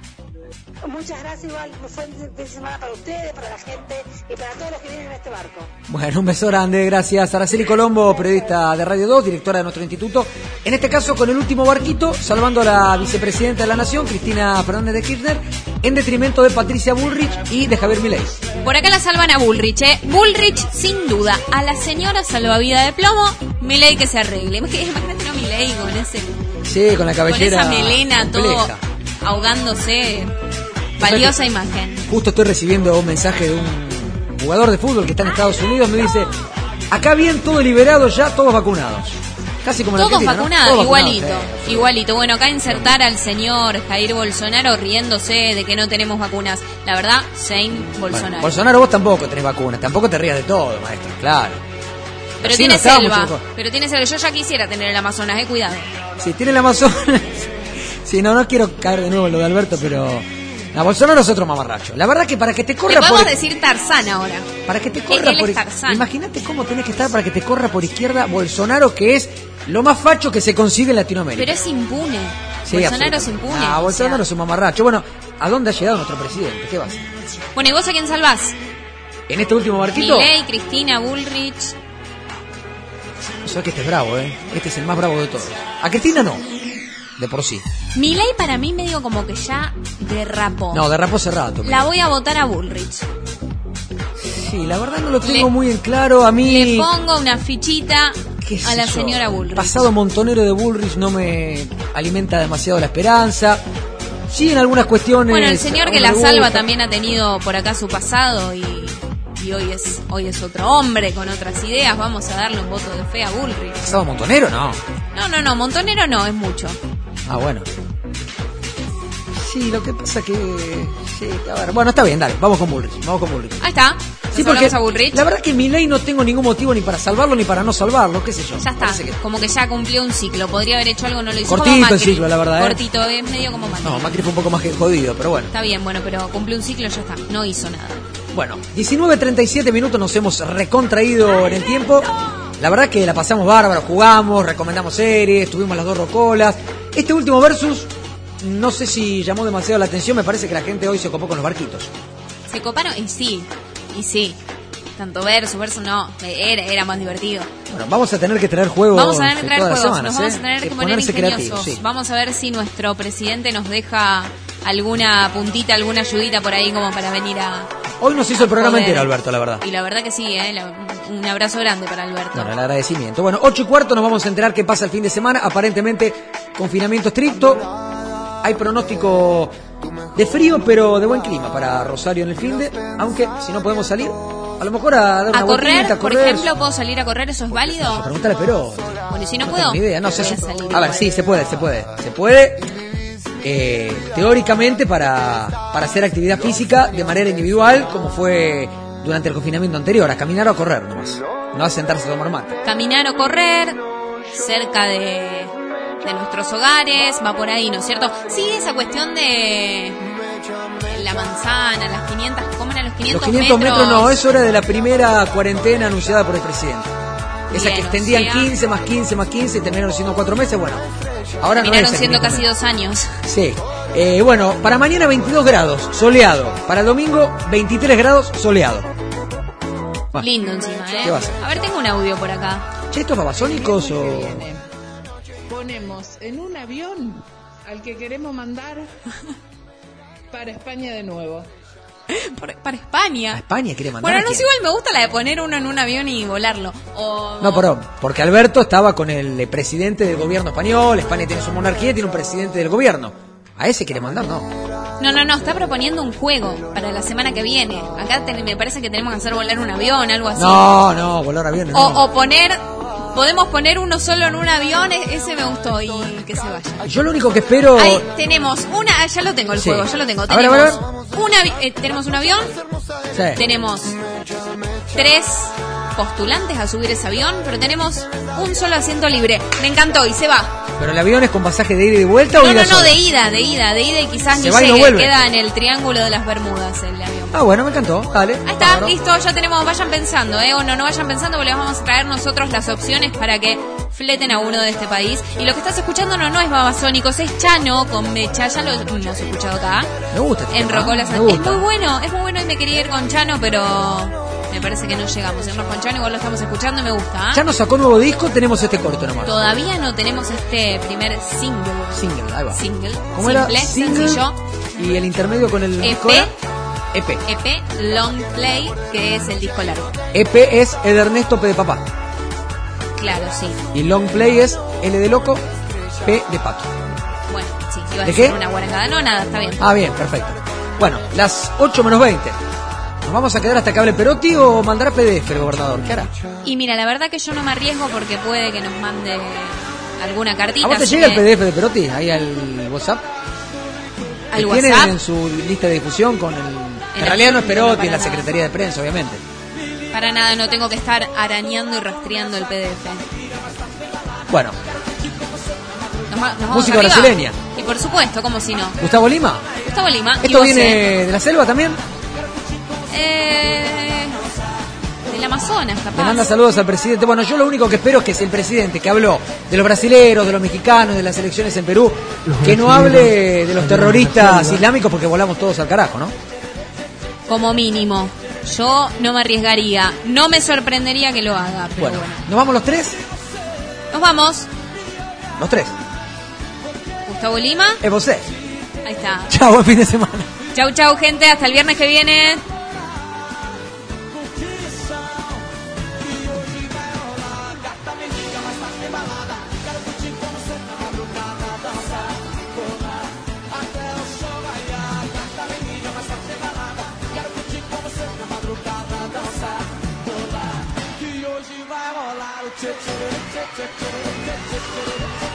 Muchas gracias, igual, fue un fin de semana para ustedes, para la gente y para todos los que vienen en este barco. Bueno, un beso grande, gracias. Araceli Colombo, periodista de Radio 2, directora de nuestro instituto. En este caso, con el último barquito, salvando a la vicepresidenta de la Nación, Cristina Fernández de Kirchner, en detrimento de Patricia Bullrich y de Javier Milei. Por acá la salvan a Bullrich, ¿eh? Bullrich, sin duda. A la señora salvavidas de plomo, Milei que se arregle. Imag- Imagínate a Milei con ese... Sí, con la Con cabellera esa melena, todo ahogándose. Valiosa imagen. Justo estoy recibiendo un mensaje de un jugador de fútbol que está en Estados Unidos, me dice, acá bien, todo liberado ya, todos vacunados. Casi como Todos ¿no? vacunados, Todos igualito, vacunados, igualito. Bueno, acá insertar al señor Jair Bolsonaro riéndose de que no tenemos vacunas. La verdad, Bueno, Bolsonaro. Bolsonaro, vos tampoco tenés vacunas, tampoco te rías de todo, maestro, claro. Pero Sí, tiene no selva, pero tiene selva. Yo ya quisiera tener el Amazonas, eh, cuidado. Si tiene el Amazonas. (laughs) sí, no, no quiero caer de nuevo en lo de Alberto, pero. No, Bolsonaro es otro mamarracho. La verdad que para que te Le corra podemos por. decir Tarzán ahora. Para que te corra él por. Imagínate cómo tenés que estar para que te corra por izquierda Bolsonaro, que es lo más facho que se consigue en Latinoamérica. Pero es impune. Sí, Bolsonaro es impune. Ah, o Bolsonaro sea. es un mamarracho. Bueno, ¿a dónde ha llegado nuestro presidente? ¿Qué vas? Bueno, ¿y vos a quién salvás? En este último barquito. Milei, Cristina, Bullrich. O sea que este es bravo, ¿eh? Este es el más bravo de todos. A Cristina no. De por sí. Milei para mí medio como que ya derrapó. No, derrapó hace rato. La voy a votar a Bullrich. Sí, la verdad no lo tengo muy en claro. A mí, Le pongo una fichita a la yo, señora Bullrich. pasado montonero de Bullrich no me alimenta demasiado la esperanza. Sí, en algunas cuestiones. Bueno, el señor que la salva también ha tenido por acá su pasado y, y hoy es hoy es otro hombre con otras ideas. Vamos a darle un voto de fe a Bullrich. ¿Pasado montonero? No. No, no, no, Montonero no, es mucho. Ah, bueno. Sí, lo que pasa que. Sí, a ver. Bueno, está bien, dale, vamos con Bullrich. Vamos con Bullrich. Ahí está. Sí, porque a Bullrich. la verdad que mi ley no tengo ningún motivo ni para salvarlo ni para no salvarlo, qué sé yo. Ya está, que- como que ya cumplió un ciclo. Podría haber hecho algo, no lo hizo. Cortito como el ciclo, la verdad, ¿eh? Cortito, es medio como Macri. No, Macri fue un poco más que jodido, pero bueno. Está bien, bueno, pero cumplió un ciclo, ya está. No hizo nada. Bueno, 19.37 minutos nos hemos recontraído en el tiempo. La verdad que la pasamos bárbaro, jugamos, recomendamos series, tuvimos las dos rocolas. Este último versus, no sé si llamó demasiado la atención, me parece que la gente hoy se ocupó con los barquitos. Se coparon, y sí, y sí. Tanto verso, verso no, era, era más divertido. Bueno, vamos a tener que traer juegos Vamos a tener que traer juegos, semanas, nos vamos ¿eh? a tener que, Que poner ingeniosos. sí. Vamos a ver si nuestro presidente nos deja alguna puntita, alguna ayudita por ahí como para venir a... Hoy nos hizo el programa entero, Alberto, la verdad. Y la verdad que sí, ¿eh? La- un abrazo grande para Alberto. Bueno, el agradecimiento. Bueno, 8 y cuarto nos vamos a enterar qué pasa el fin de semana. Aparentemente, confinamiento estricto. Hay pronóstico de frío, pero de buen clima para Rosario en el fin de. Aunque si no podemos salir, a lo mejor a dar una a correr, a por correr. ejemplo, ¿puedo salir a correr? ¿Eso es válido? Pregúntale, pero. Bueno, y si no, No puedo. ni idea, no sé. a si- salir A ver, sí, se puede, se puede. Se puede. Eh, teóricamente para, para hacer actividad física de manera individual, como fue durante el confinamiento anterior, a caminar o a correr nomás. No a sentarse a tomar mate. Caminar o correr cerca de, de nuestros hogares, va por ahí, ¿no es cierto? Sí, esa cuestión de la manzana, las 500, ¿cómo eran los 500, Los 500 metros, no, eso era de la primera cuarentena anunciada por el presidente. Esa que extendían sea- 15 más 15 más 15 y terminaron siendo 4 meses. Bueno, ahora no Terminaron siendo 500 casi dos años. Sí. Eh, bueno, para mañana 22 grados, soleado. Para el domingo 23 grados, soleado. Lindo encima, ¿eh? ¿Qué va a ser? A ver, tengo un audio por acá. Che, ¿estos babasónicos o...? Ponemos en un avión al que queremos mandar (laughs) para España de nuevo. Por- para España. España quiere mandar Bueno, a no sé, igual me gusta la de poner uno en un avión y volarlo. O, No, pero porque Alberto estaba con el eh, presidente del gobierno español, España tiene su monarquía y tiene un presidente del gobierno. A ese quiere mandar, no. No, no, no, está proponiendo un juego para la semana que viene. Acá te- me parece que tenemos que hacer volar un avión, algo así. No, no, volar aviones O, no. o poner, podemos poner uno solo en un avión, e- ese me gustó y que se vaya. Yo lo único que espero... Ahí tenemos una, ah, ya lo tengo el Sí. juego, ya lo tengo. A Tenemos, ver, a eh, tenemos un avión, Sí. tenemos tres postulantes a subir ese avión, pero tenemos un solo asiento libre. Me encantó y se va. ¿Pero el avión es con pasaje de ida y de vuelta o No, ida no, no, sola? de ida, de ida, de ida y quizás Se ni no llegue. Queda en el triángulo de las Bermudas el avión. Ah, bueno, me encantó. Dale. Ahí está, listo, ya tenemos, vayan pensando, ¿eh? O no, no vayan pensando porque les vamos a traer nosotros las opciones para que fleten a uno de este país. Y lo que estás escuchando no, no es Babasónicos, es Chano con Mecha, ya lo hemos escuchado acá. Me gusta. este En me Es muy bueno, es muy bueno y me quería ir con Chano, pero me parece que no llegamos. Irnos con Chano, igual lo estamos escuchando y me gusta. Ya nos sacó nuevo disco, tenemos este corto nomás. Todavía no tenemos este primer single. Single, ahí va. Single. ¿Cómo era? Simple, Single sencillo. y el intermedio con el EP. disco era EP. EP Long Play, que es el disco largo. EP es el Ernesto P de papá. Claro, sí. Y long play es L de loco, P de pato. Bueno, sí, iba a ¿De decir qué? una guarangada. No, nada, está bien. Ah, bien, perfecto. Bueno, las 8 menos 20. ¿Nos vamos a quedar hasta que hable Perotti o mandará PDF el gobernador? ¿Qué hará? Y mira, la verdad que yo no me arriesgo porque puede que nos mande alguna cartita. ¿A vos te llega el PDF de Perotti ahí al WhatsApp? al tienen WhatsApp. en su lista de difusión con el... En realidad no es Perotti, es la. Secretaría de Prensa, obviamente. Para nada, no tengo que estar arañando y rastreando el PDF. Bueno, Nos va- nos Música arriba. brasileña. Y por supuesto, como si no. Gustavo Lima. Gustavo Lima. ¿Esto viene de la selva también? eh, del Amazonas, capaz. Le manda saludos al presidente. Bueno, yo lo único que espero es que si el presidente que habló de los brasileros, de los mexicanos, de las elecciones en Perú, que no hable de los terroristas islámicos porque volamos todos al carajo, ¿no? Como mínimo. Yo no me arriesgaría. No me sorprendería que lo haga. Pero Bueno, bueno. ¿nos vamos los tres? Nos vamos. Los tres. Gustavo Lima. Es vos. Ahí está. Chao, buen fin de semana. Chau, chau, gente. Hasta el viernes que viene. chick chick chick chick chick chick chick